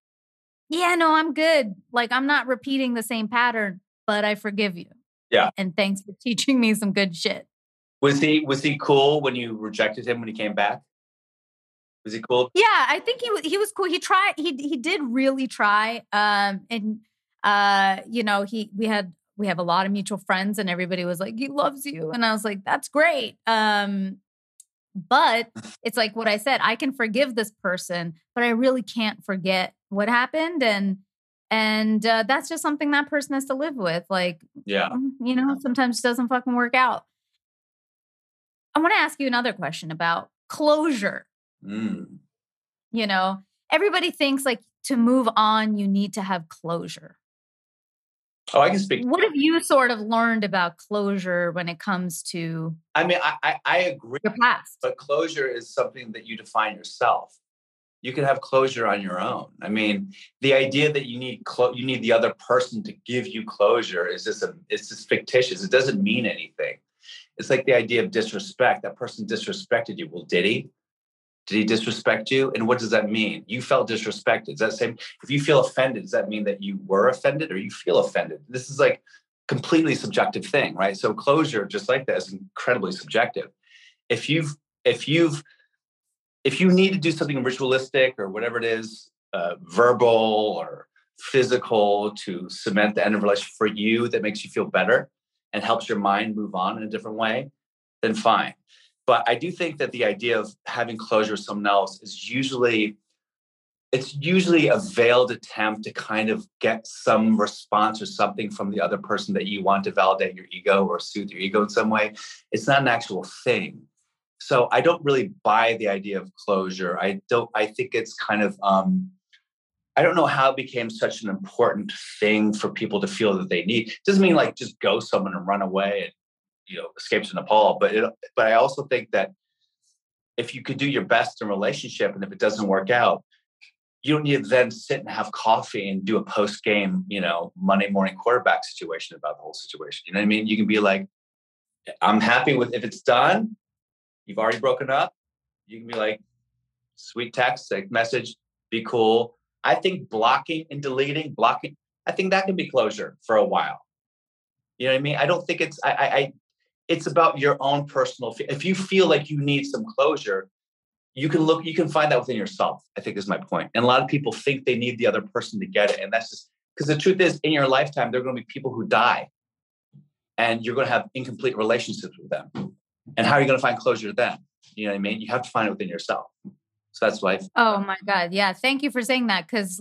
yeah, no, I'm good. Like I'm not repeating the same pattern, but I forgive you. Yeah. And thanks for teaching me some good shit. Was he was he cool when you rejected him when he came back? Was he cool? Yeah, I think he was he was cool. He tried he he did really try um and uh you know, he we had we have a lot of mutual friends and everybody was like he loves you. And i was like that's great. Um but it's like what i said i can forgive this person but i really can't forget what happened and and uh, that's just something that person has to live with like yeah. mm, you know sometimes it doesn't fucking work out. I want to ask you another question about closure. Mm. you know everybody thinks like to move on, you need to have closure. Oh, I can speak. What have you sort of learned about closure when it comes to? I mean, I, I, I agree. Your past, but closure is something that you define yourself. You can have closure on your own. I mean, the idea that you need clo- you need the other person to give you closure is just a it's just fictitious. It doesn't mean anything. It's like the idea of disrespect. That person disrespected you. Well, did he? Did he disrespect you? And what does that mean? You felt disrespected. Is that same if you feel offended, does that mean that you were offended or you feel offended? This is like completely subjective thing, right? So closure, just like that, is incredibly subjective. If you've if you've if you need to do something ritualistic or whatever it is, uh, verbal or physical to cement the end of relationship for you that makes you feel better and helps your mind move on in a different way, then fine. But I do think that the idea of having closure with someone else is usually it's usually a veiled attempt to kind of get some response or something from the other person that you want to validate your ego or soothe your ego in some way. It's not an actual thing. So I don't really buy the idea of closure. I don't. I think it's kind of. Um, I don't know how it became such an important thing for people to feel that they need. It doesn't mean like just go someone and run away and you know escapes to Nepal, but it, but I also think that if you could do your best in relationship and if it doesn't work out, you don't need to then sit and have coffee and do a post game, you know, Monday morning quarterback situation about the whole situation. You know what I mean? You can be like, I'm happy with if it's done, you've already broken up. You can be like, sweet text, like message, be cool. I think blocking and deleting, blocking, I think that can be closure for a while. You know what I mean? I don't think it's I, I it's about your own personal. If you feel like you need some closure, you can look. You can find that within yourself. I think is my point. And a lot of people think they need the other person to get it, and that's just because the truth is, in your lifetime, there are going to be people who die, and you're going to have incomplete relationships with them. And how are you going to find closure then? You know what I mean? You have to find it within yourself. So that's why. Oh my God. Yeah. Thank you for saying that. Cause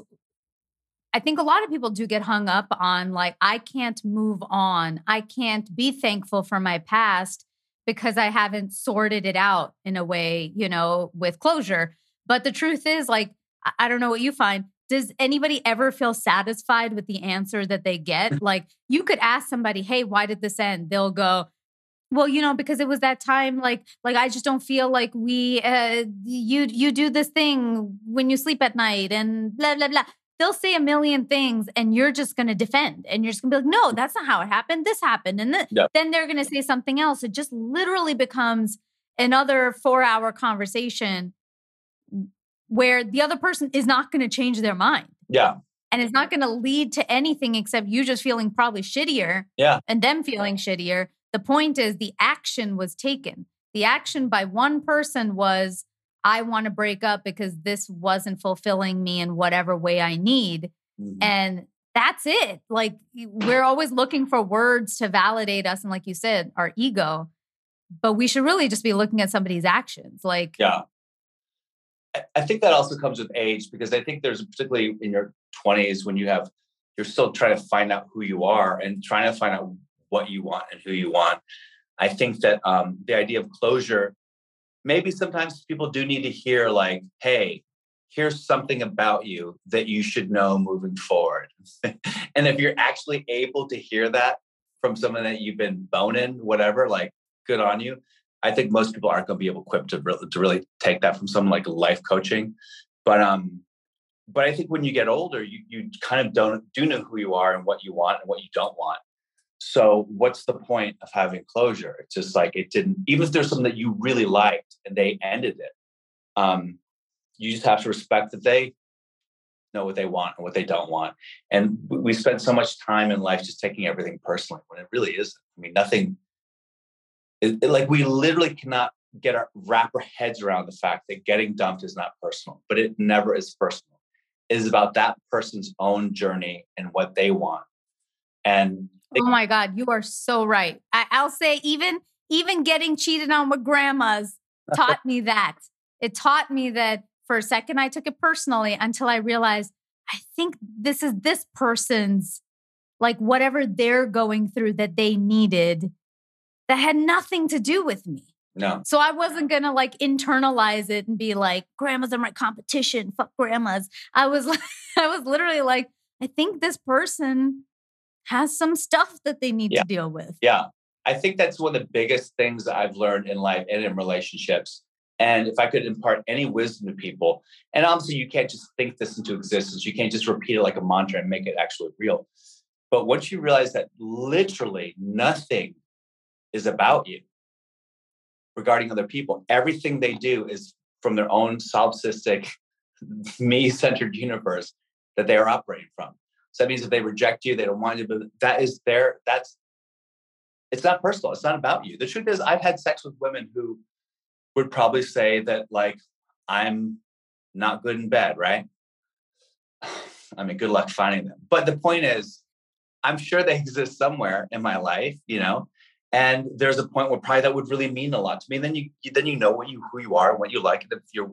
I think a lot of people do get hung up on like, I can't move on. I can't be thankful for my past because I haven't sorted it out in a way, you know, with closure. But the truth is, like, I don't know what you find. Does anybody ever feel satisfied with the answer that they get? like, you could ask somebody, hey, why did this end? They'll go, well you know because it was that time like like i just don't feel like we uh you you do this thing when you sleep at night and blah blah blah they'll say a million things and you're just going to defend and you're just going to be like no mm-hmm. that's not how it happened. This happened. And th- yep. then they're going to say something else. It just literally becomes another 4 hour conversation where the other person is not going to change their mind. Yeah. And it's not going to lead to anything except you just feeling probably shittier yeah. and them feeling shittier. The point is, the action was taken. The action by one person was, I want to break up because this wasn't fulfilling me in whatever way I need. Mm-hmm. And that's it. Like, we're always looking for words to validate us. And, like you said, our ego. But we should really just be looking at somebody's actions. Like, yeah. I think that also comes with age because I think there's particularly in your 20s when you have, you're still trying to find out who you are and trying to find out what you want and who you want. I think that um, the idea of closure, maybe sometimes people do need to hear, like, hey, here's something about you that you should know moving forward. and if you're actually able to hear that from someone that you've been boning, whatever, like, good on you. I think most people aren't going to be able equipped to really, to really take that from someone like life coaching. But um, but I think when you get older, you you kind of don't do know who you are and what you want and what you don't want. So what's the point of having closure? It's just like it didn't, even if there's something that you really liked and they ended it, um, you just have to respect that they know what they want and what they don't want. And we spend so much time in life just taking everything personally when it really isn't. I mean, nothing, it, it, like we literally cannot get our wrap our heads around the fact that getting dumped is not personal, but it never is personal. It is about that person's own journey and what they want. And Oh my God, you are so right. I, I'll say even even getting cheated on with grandmas taught me that. It taught me that for a second I took it personally until I realized I think this is this person's like whatever they're going through that they needed that had nothing to do with me. No. So I wasn't gonna like internalize it and be like, grandmas are my competition. Fuck grandmas. I was like, I was literally like, I think this person has some stuff that they need Yeah. to deal with. Yeah. I think that's one of the biggest things I've learned in life and in relationships. And if I could impart any wisdom to people, and obviously you can't just think this into existence, you can't just repeat it like a mantra and make it actually real. But once you realize that literally nothing is about you regarding other people, everything they do is from their own solipsistic, me centered universe that they are operating from. So that means if they reject you, they don't want you, but that is their, that's it's not personal. It's not about you. The truth is, I've had sex with women who would probably say that, like, I'm not good in bed, right? I mean, good luck finding them. But the point is, I'm sure they exist somewhere in my life, you know. And there's a point where probably that would really mean a lot to me. And then you, then you know what you who you are, and what you like, and if you're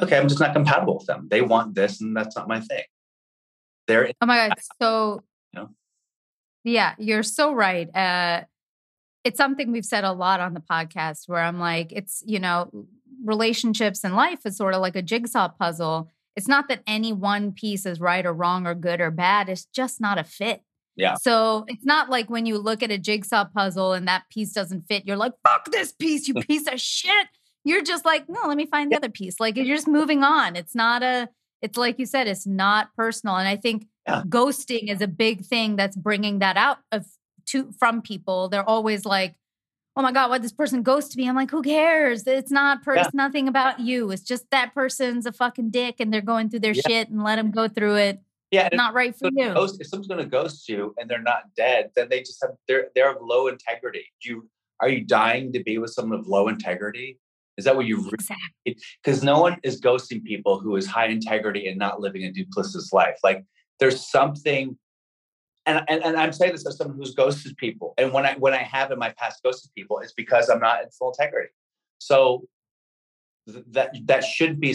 okay, I'm just not compatible with them. They want this, and that's not my thing. They're Oh my god. So You know? yeah, you're so right. Uh it's something we've said a lot on the podcast where I'm like, it's, you know, relationships and life is sort of like a jigsaw puzzle. It's not that any one piece is right or wrong or good or bad. It's just not a fit. Yeah. So it's not like when you look at a jigsaw puzzle and that piece doesn't fit, you're like, fuck this piece, you piece of shit. You're just like, no, let me find the other piece. Like you're just moving on. It's not a, it's like you said, it's not personal. And I think Yeah. ghosting is a big thing that's bringing that out of to from people. They're always like, "Oh my god, why this person ghosted me?" I'm like, "Who cares? It's not per- Yeah. it's nothing about you. It's just that person's a fucking dick and they're going through their Yeah. shit and let them go through it. yeah, and Not right for you." Ghost, if someone's going to ghost you and they're not dead, then they just have they're they're of low integrity. Do you are you dying to be with someone of low integrity? Is that what you Exactly. because no one is ghosting people who is high integrity and not living a duplicitous life. Like there's something, and, and and I'm saying this as someone who's ghosted people, and when I when I have in my past ghosted people, it's because I'm not in full integrity. So th- that that should be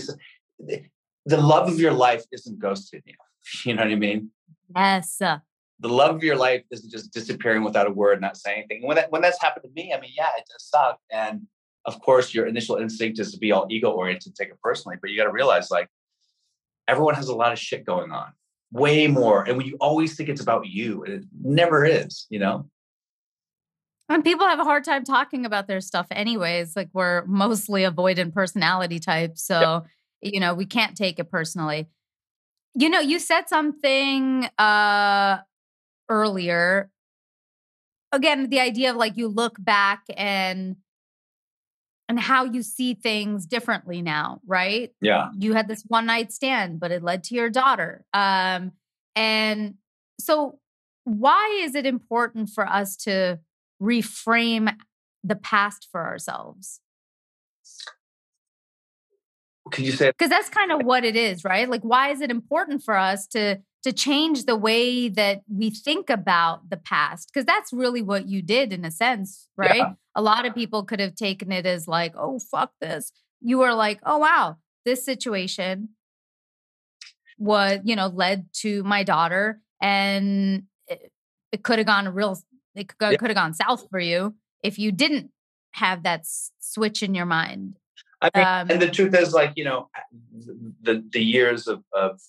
the love of your life isn't ghosting you. You know what I mean? Yes. uh, the love of your life isn't just disappearing without a word, not saying anything. When that when that's happened to me, I mean, yeah, it does suck. And of course, your initial instinct is to be all ego oriented, take it personally. But you got to realize, like, everyone has a lot of shit going on, way more. And when you always think it's about you, and it never is. You know? And people have a hard time talking about their stuff anyways. Like we're mostly avoidant personality types. So, you know, we can't take it personally. You know, you said something uh earlier. Again, the idea of like you look back and and how you see things differently now, right? Yeah. you had this one night stand, but it led to your daughter. Um, and so, why is it important for us to reframe the past for ourselves? Could you say? Because that's kind of what it is, right? Like, why is it important for us to to change the way that we think about the past? Because that's really what you did, in a sense, right? Yeah. A lot of people could have taken it as like, "Oh, fuck this." You were like, "Oh, wow, this situation was, you know, led to my daughter, and it, it could have gone real. It could, Yeah. could have gone south for you if you didn't have that s- switch in your mind." I mean, Um, and the truth is, like you know, the the years of of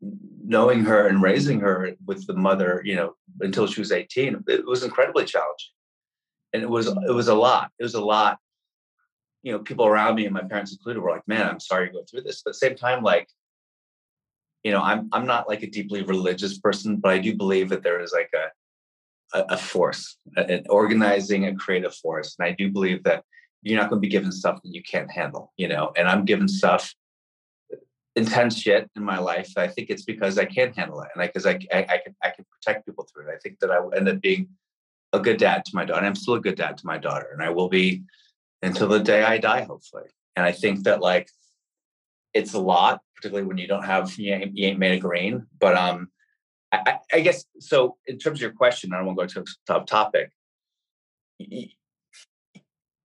knowing her and raising her with the mother, you know, until she was eighteen, it was incredibly challenging, and it was mm-hmm. it was a lot. It was a lot. You know, people around me and my parents included were like, "Man, I'm sorry you go through this." But at the same time, like, you know, I'm I'm not like a deeply religious person, but I do believe that there is like a a, a force, an organizing, a creative force, and I do believe that you're not going to be given stuff that you can't handle, you know. And I'm given stuff, intense shit in my life. I think it's because I can't handle it, and because I, I, I can I can protect people through it. I think that I will end up being a good dad to my daughter. I'm still a good dad to my daughter, and I will be until the day I die, hopefully. And I think that like it's a lot, particularly when you don't have you ain't, you ain't made a grain. But um, I, I, I guess so. In terms of your question, I don't want to go to a tough topic.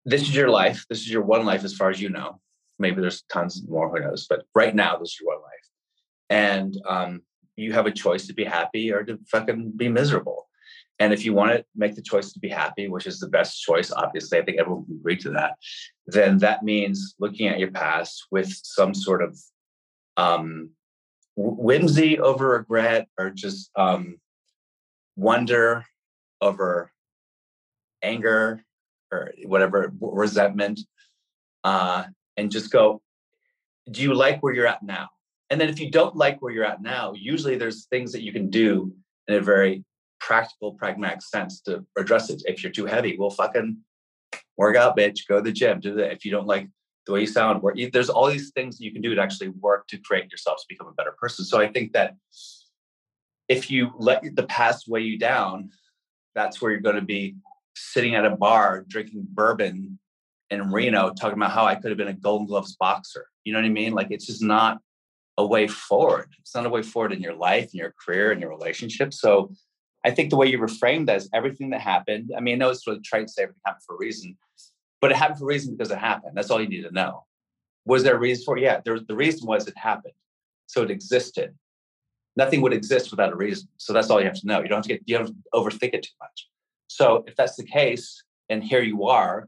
This is your life. This is your one life, as far as you know. Maybe there's tons more. Who knows? But right now, this is your life, and um, you have a choice to be happy or to fucking be miserable. And if you want to make the choice to be happy, which is the best choice, obviously, I think everyone can agree to that, then that means looking at your past with some sort of um, whimsy over regret or just um, wonder over anger or whatever, resentment, uh, and just go, do you like where you're at now? And then if you don't like where you're at now, usually there's things that you can do in a very practical, pragmatic sense to address it. If you're too heavy, well, fucking work out, bitch. Go to the gym. Do that. If you don't like the way you sound, work. There's all these things you can do to actually work to create yourself to become a better person. So I think that if you let the past weigh you down, that's where you're going to be sitting at a bar drinking bourbon in Reno, mm-hmm. talking about how I could have been a Golden Gloves boxer. You know what I mean? Like it's just not a way forward. It's not a way forward in your life, in your career, in your relationship. So I think the way you reframed that is everything that happened. I mean, I know it's really trite to say everything happened for a reason, but it happened for a reason because it happened. That's all you need to know. Was there a reason for it? Yeah, there, the reason was it happened. So it existed. Nothing would exist without a reason. So that's all you have to know. You don't have to get you don't overthink it too much. So if that's the case, and here you are,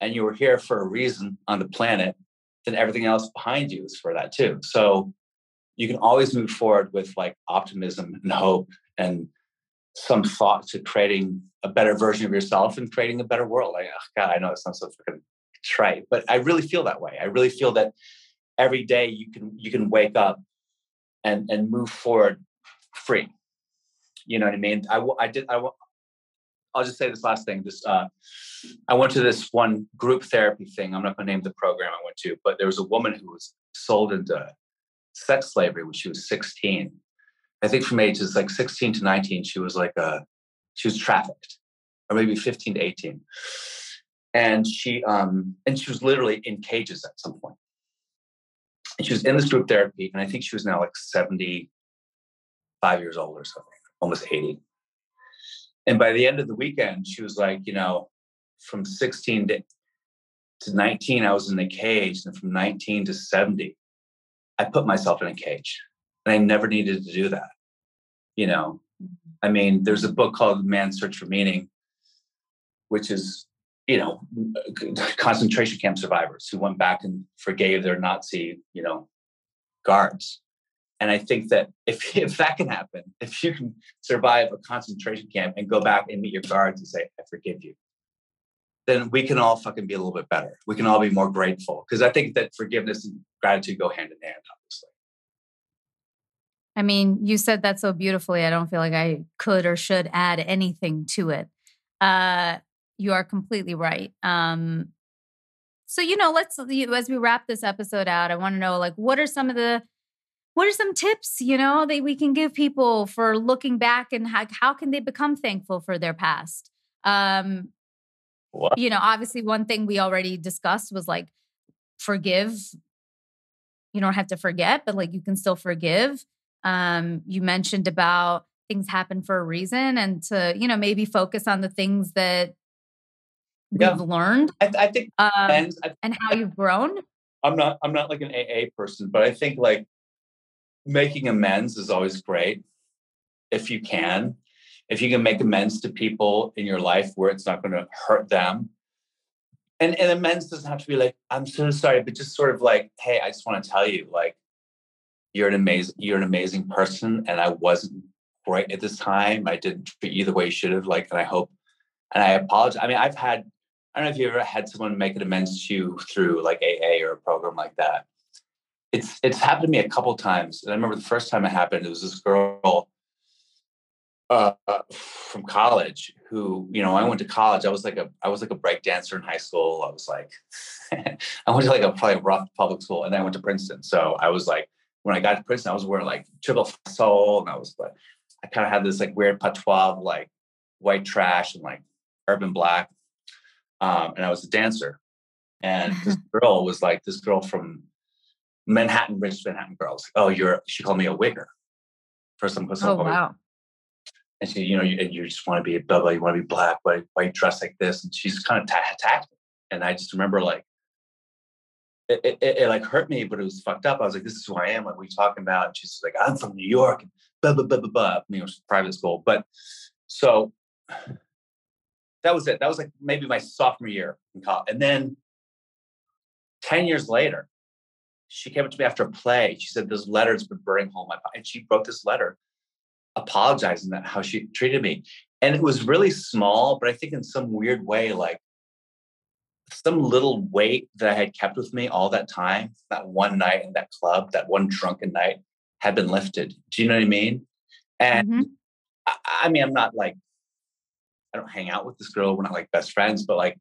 and you were here for a reason on the planet, then everything else behind you is for that too. So you can always move forward with like optimism and hope and some thought to creating a better version of yourself and creating a better world. Like, oh God, I know it sounds so freaking trite, but I really feel that way. I really feel that every day you can you can wake up and and move forward free. You know what I mean? I I did I I'll just say this last thing. Just uh, I went to this one group therapy thing. I'm not going to name the program I went to, but there was a woman who was sold into sex slavery when she was 16 I think from ages like 16 to 19, she was like a, she was trafficked, or maybe 15 to 18. And she, um, and she was literally in cages at some point. And she was in this group therapy, and I think she was now like 75 years old or something, almost 80. And by the end of the weekend, she was like, you know, from 16 to, to 19, I was in a cage. And from 19 to 70, I put myself in a cage. And I never needed to do that. You know, mm-hmm. I mean, there's a book called Man's Search for Meaning, which is, you know, concentration camp survivors who went back and forgave their Nazi, you know, guards. And I think that if, if that can happen, if you can survive a concentration camp and go back and meet your guards and say, I forgive you, then we can all fucking be a little bit better. We can all be more grateful. Because I think that forgiveness and gratitude go hand in hand, obviously. I mean, you said that so beautifully. I don't feel like I could or should add anything to it. Uh, you are completely right. Um, so you know, let's as we wrap this episode out, I want to know like what are some of the what are some tips you know that we can give people for looking back and how, how can they become thankful for their past um what? you know obviously one thing we already discussed was like forgive you don't have to forget but like you can still forgive um, you mentioned about things happen for a reason and to, you know, maybe focus on the things that yeah. we've learned. I, I think um, and, I, and how you've grown. I'm not I'm not like an AA person, but I think like making amends is always great if you can. If you can make amends to people in your life where it's not going to hurt them. And and amends doesn't have to be like, I'm so sorry, but just sort of like, hey, I just want to tell you, like, you're an amazing you're an amazing person and i wasn't great at this time i didn't treat you the way you should have like and i hope and i apologize i mean i've had i don't know if you ever had someone make an amends to you through like aa or a program like that it's it's happened to me a couple times and i remember the first time it happened it was this girl uh, from college who you know i went to college i was like a i was like a break dancer in high school i was like i went to like a probably rough public school and then i went to princeton so i was like when I got to Princeton, I was wearing like triple soul, and I was like, I kind of had this like weird patois of like white trash and like urban black. Um, and I was a dancer. And this girl was like this girl from Manhattan, rich Manhattan girls. Oh, you're she called me a wigger. First time oh, wow. And she, you know, you, and you just want to be a blah, blah, you want to be black, why, why you dress like this? And she's kind of t- attacked me. And I just remember like it, it, it, like hurt me, but it was fucked up. I was like, this is who I am. Like, we talking about? And she's like, I'm from New York and blah, blah, blah, blah, blah. You know, private school. But so that was it. That was like maybe my sophomore year in college. And then 10 years later, she came up to me after a play. She said, This letter's been burning home my And she wrote this letter apologizing that how she treated me. And it was really small, but I think in some weird way, like some little weight that I had kept with me all that time, that one night in that club, that one drunken night had been lifted. Do you know what I mean? And mm-hmm. I, I mean, I'm not like, I don't hang out with this girl. We're not like best friends, but like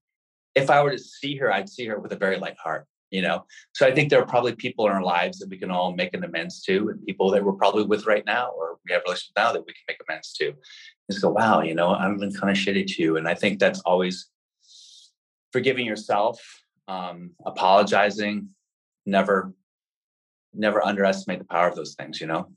if I were to see her, I'd see her with a very light heart you know? So i think there are probably people in our lives that we can all make an amends to and people that we're probably with right now or we have relationships now that we can make amends to. And go wow you know i've been kind of shitty to you. And i think that's always forgiving yourself um, apologizing never never underestimate the power of those things you know?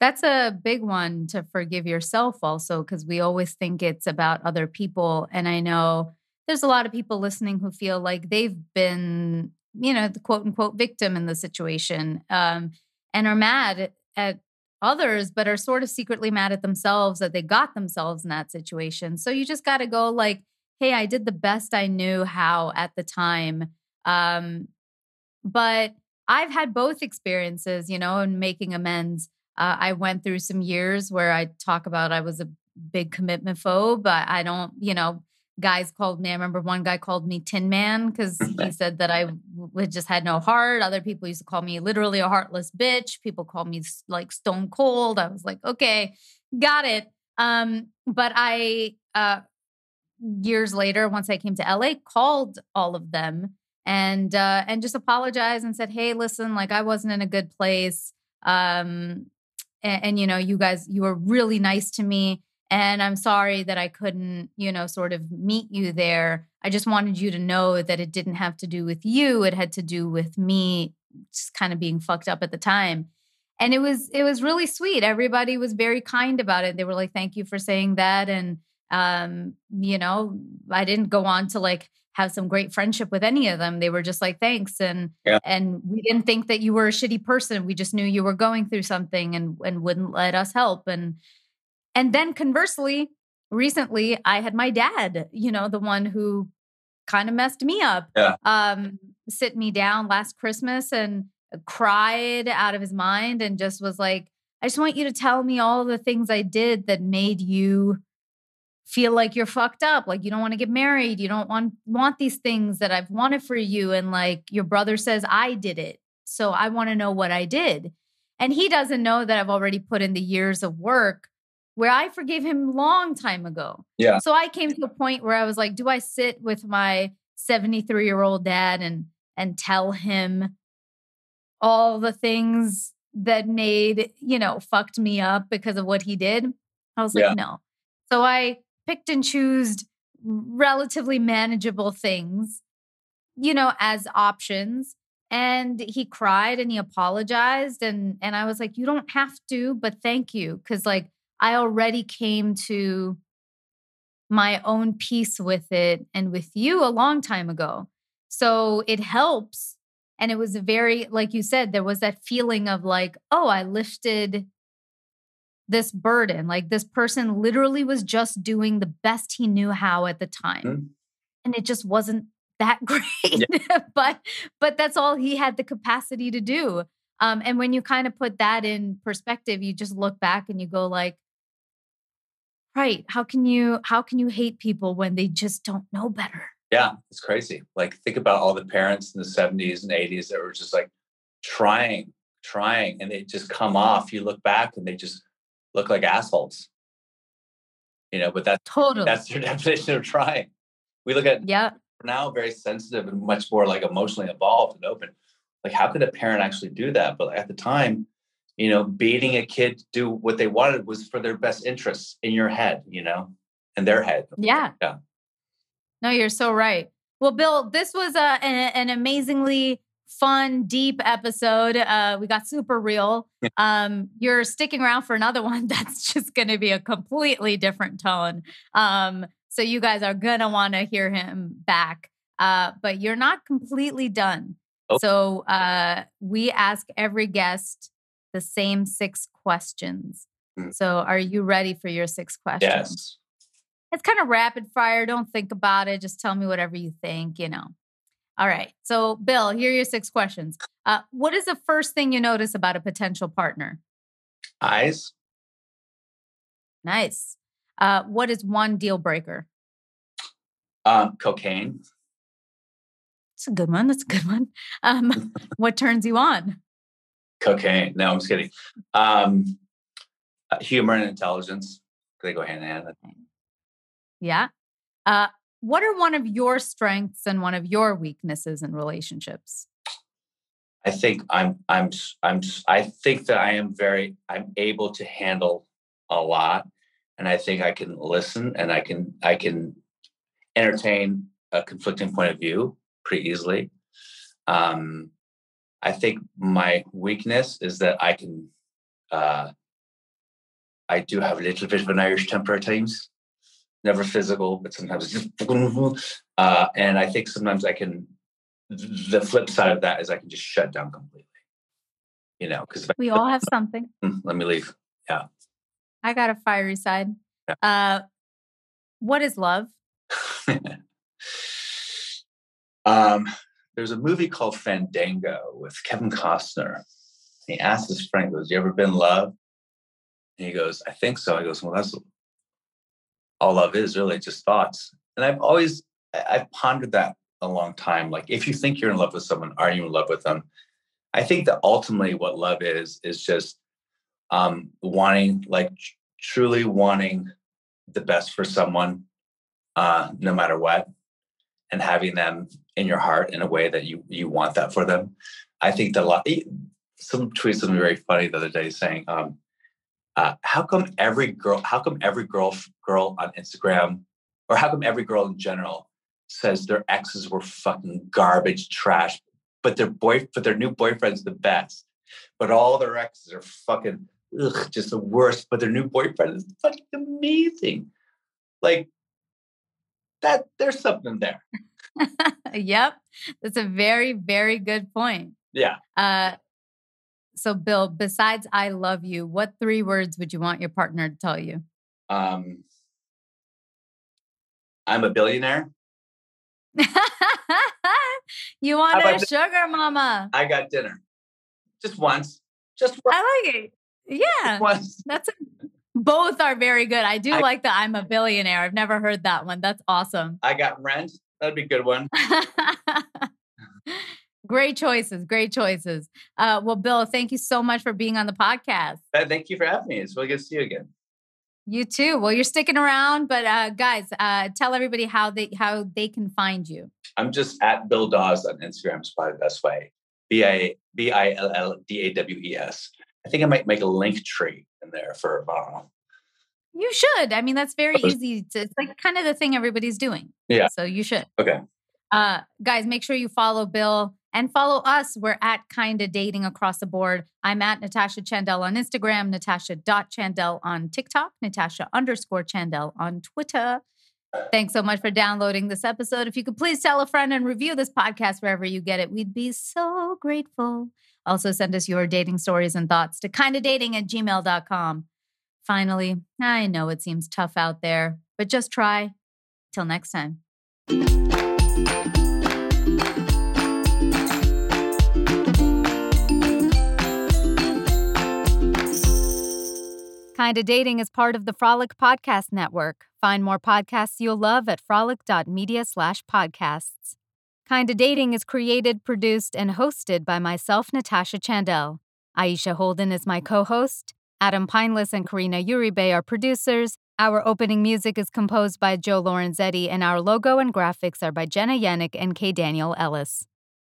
That's a big one to forgive yourself also because we always think it's about other people. And i know there's a lot of people listening who feel like they've been, you know, the quote unquote victim in the situation um, and are mad at others, but are sort of secretly mad at themselves that they got themselves in that situation. So you just got to go like, hey, I did the best I knew how at the time. Um, but I've had both experiences, you know, in making amends. Uh, I went through some years where I talk about I was a big commitment phobe, but I don't, you know, guys called me. I remember one guy called me Tin Man because he said that I w- just had no heart. Other people used to call me literally a heartless bitch. People called me like stone cold. I was like, okay, got it. Um, but I, uh, years later, once I came to LA, called all of them and uh, and just apologized and said, hey, listen, like I wasn't in a good place. Um, and, and you know, you guys, you were really nice to me and I'm sorry that I couldn't, you know, sort of meet you there. I just wanted you to know that it didn't have to do with you. It had to do with me just kind of being fucked up at the time. And it was it was really sweet. Everybody was very kind about it. They were like, "Thank you for saying that." And um, you know, I didn't go on to like have some great friendship with any of them. They were just like, "Thanks." And yeah. and we didn't think that you were a shitty person. We just knew you were going through something and and wouldn't let us help. And and then conversely, recently I had my dad, you know, the one who kind of messed me up, yeah. um, sit me down last Christmas and cried out of his mind and just was like, I just want you to tell me all the things I did that made you feel like you're fucked up like you don't want to get married you don't want want these things that I've wanted for you and like your brother says I did it so I want to know what I did and he doesn't know that I've already put in the years of work where I forgave him long time ago. Yeah. So I came to a point where I was like, do I sit with my 73 year old dad and and tell him all the things that made, you know, fucked me up because of what he did? I was like, yeah. no. So I picked and chose relatively manageable things, you know, as options. And he cried and he apologized. And and I was like, you don't have to, but thank you. Cause like I already came to my own peace with it and with you a long time ago. So it helps. And it was very, like you said, there was that feeling of like, oh, I lifted this burden. Like this person literally was just doing the best he knew how at the time. Mm-hmm. And it just wasn't that great. Yeah. but but that's all he had the capacity to do. Um, and when you kind of put that in perspective, you just look back and you go like, right how can you how can you hate people when they just don't know better? Yeah it's crazy like think about all the parents in the 70s and 80s that were just like trying trying and they just come off you look back and they just look like assholes. You know but that's totally. that's their definition of trying. We look at yeah now very sensitive and much more like emotionally involved and open. Like how could a parent actually do that? But at the time you know, beating a kid to do what they wanted was for their best interests in your head, you know, in their head. Yeah. Yeah. No, you're so right. Well, Bill, this was a, uh, an, an amazingly fun, deep episode. Uh, we got super real. um, you're sticking around for another one that's just going to be a completely different tone. Um, so you guys are going to want to hear him back. Uh, but you're not completely done. Oh. So uh, we ask every guest the same six questions. Mm. So, are you ready for your six questions? Yes. It's kind of rapid fire. Don't think about it. Just tell me whatever you think, you know. All right. So, Bill, here are your six questions. Uh, what is the first thing you notice about a potential partner? Eyes. Nice. Uh, what is one deal breaker? Um, cocaine. That's a good one. That's a good one. Um, what turns you on? Cocaine. No, I'm just kidding. Um, uh, humor and intelligence. They go hand in hand. Yeah. Uh, what are one of your strengths and one of your weaknesses in relationships? I think I'm I'm I'm I think that I am very I'm able to handle a lot and I think I can listen and I can I can entertain a conflicting point of view pretty easily. Um, I think my weakness is that I can uh, I do have a little bit of an Irish temper at times never physical, but sometimes just, uh, and I think sometimes I can, the flip side of that is I can just shut down completely, you know, because we all have something. Hmm, let me leave. Yeah. I got a fiery side. Yeah. Uh, what is love? um, there's a movie called Fandango with Kevin Costner. He asks his friend, goes, You ever been loved? And he goes, I think so. He goes, Well, that's all love is really just thoughts. And I've always I've pondered that a long time. Like if you think you're in love with someone, are you in love with them? I think that ultimately what love is is just um wanting like truly wanting the best for someone uh no matter what and having them in your heart in a way that you you want that for them. I think that a lot some tweeted something very funny the other day saying um uh, how come every girl how come every girl girl on instagram or how come every girl in general says their exes were fucking garbage trash but their boy but their new boyfriend's the best but all their exes are fucking ugh, just the worst but their new boyfriend is fucking amazing like that there's something there yep that's a very very good point yeah uh so, Bill, besides I love you, what three words would you want your partner to tell you? Um, I'm a billionaire. you want a sugar mama? I got dinner just once. Just once. I like it. Yeah. once. That's a, both are very good. I do I, like the I'm a billionaire. I've never heard that one. That's awesome. I got rent. That'd be a good one. Great choices. Great choices. Uh, well, Bill, thank you so much for being on the podcast. Thank you for having me. It's really good to see you again. You too. Well, you're sticking around, but uh, guys, uh, tell everybody how they how they can find you. I'm just at Bill Dawes on Instagram. Is probably the best way. B I B I L L D A W E S. I think I might make a Linktree in there for a don't. You should. I mean, that's very easy. To, it's like kind of the thing everybody's doing. Yeah. So you should. Okay. Uh, guys, make sure you follow Bill and follow us. We're at Kinda Dating across the board. I'm at Natasha Chandel on Instagram, Natasha.Chandel on TikTok, Natasha underscore Chandel on Twitter. Thanks so much for downloading this episode. If you could please tell a friend and review this podcast wherever you get it, we'd be so grateful. Also, send us your dating stories and thoughts to kindadating at gmail.com. Finally, I know it seems tough out there, but just try. Till next time. Kinda Dating is part of the Frolic Podcast Network. Find more podcasts you'll love at frolic.media slash podcasts. Kinda Dating is created, produced, and hosted by myself, Natasha Chandel. Aisha Holden is my co host. Adam Pineless and Karina Uribe are producers. Our opening music is composed by Joe Lorenzetti, and our logo and graphics are by Jenna Yannick and K. Daniel Ellis.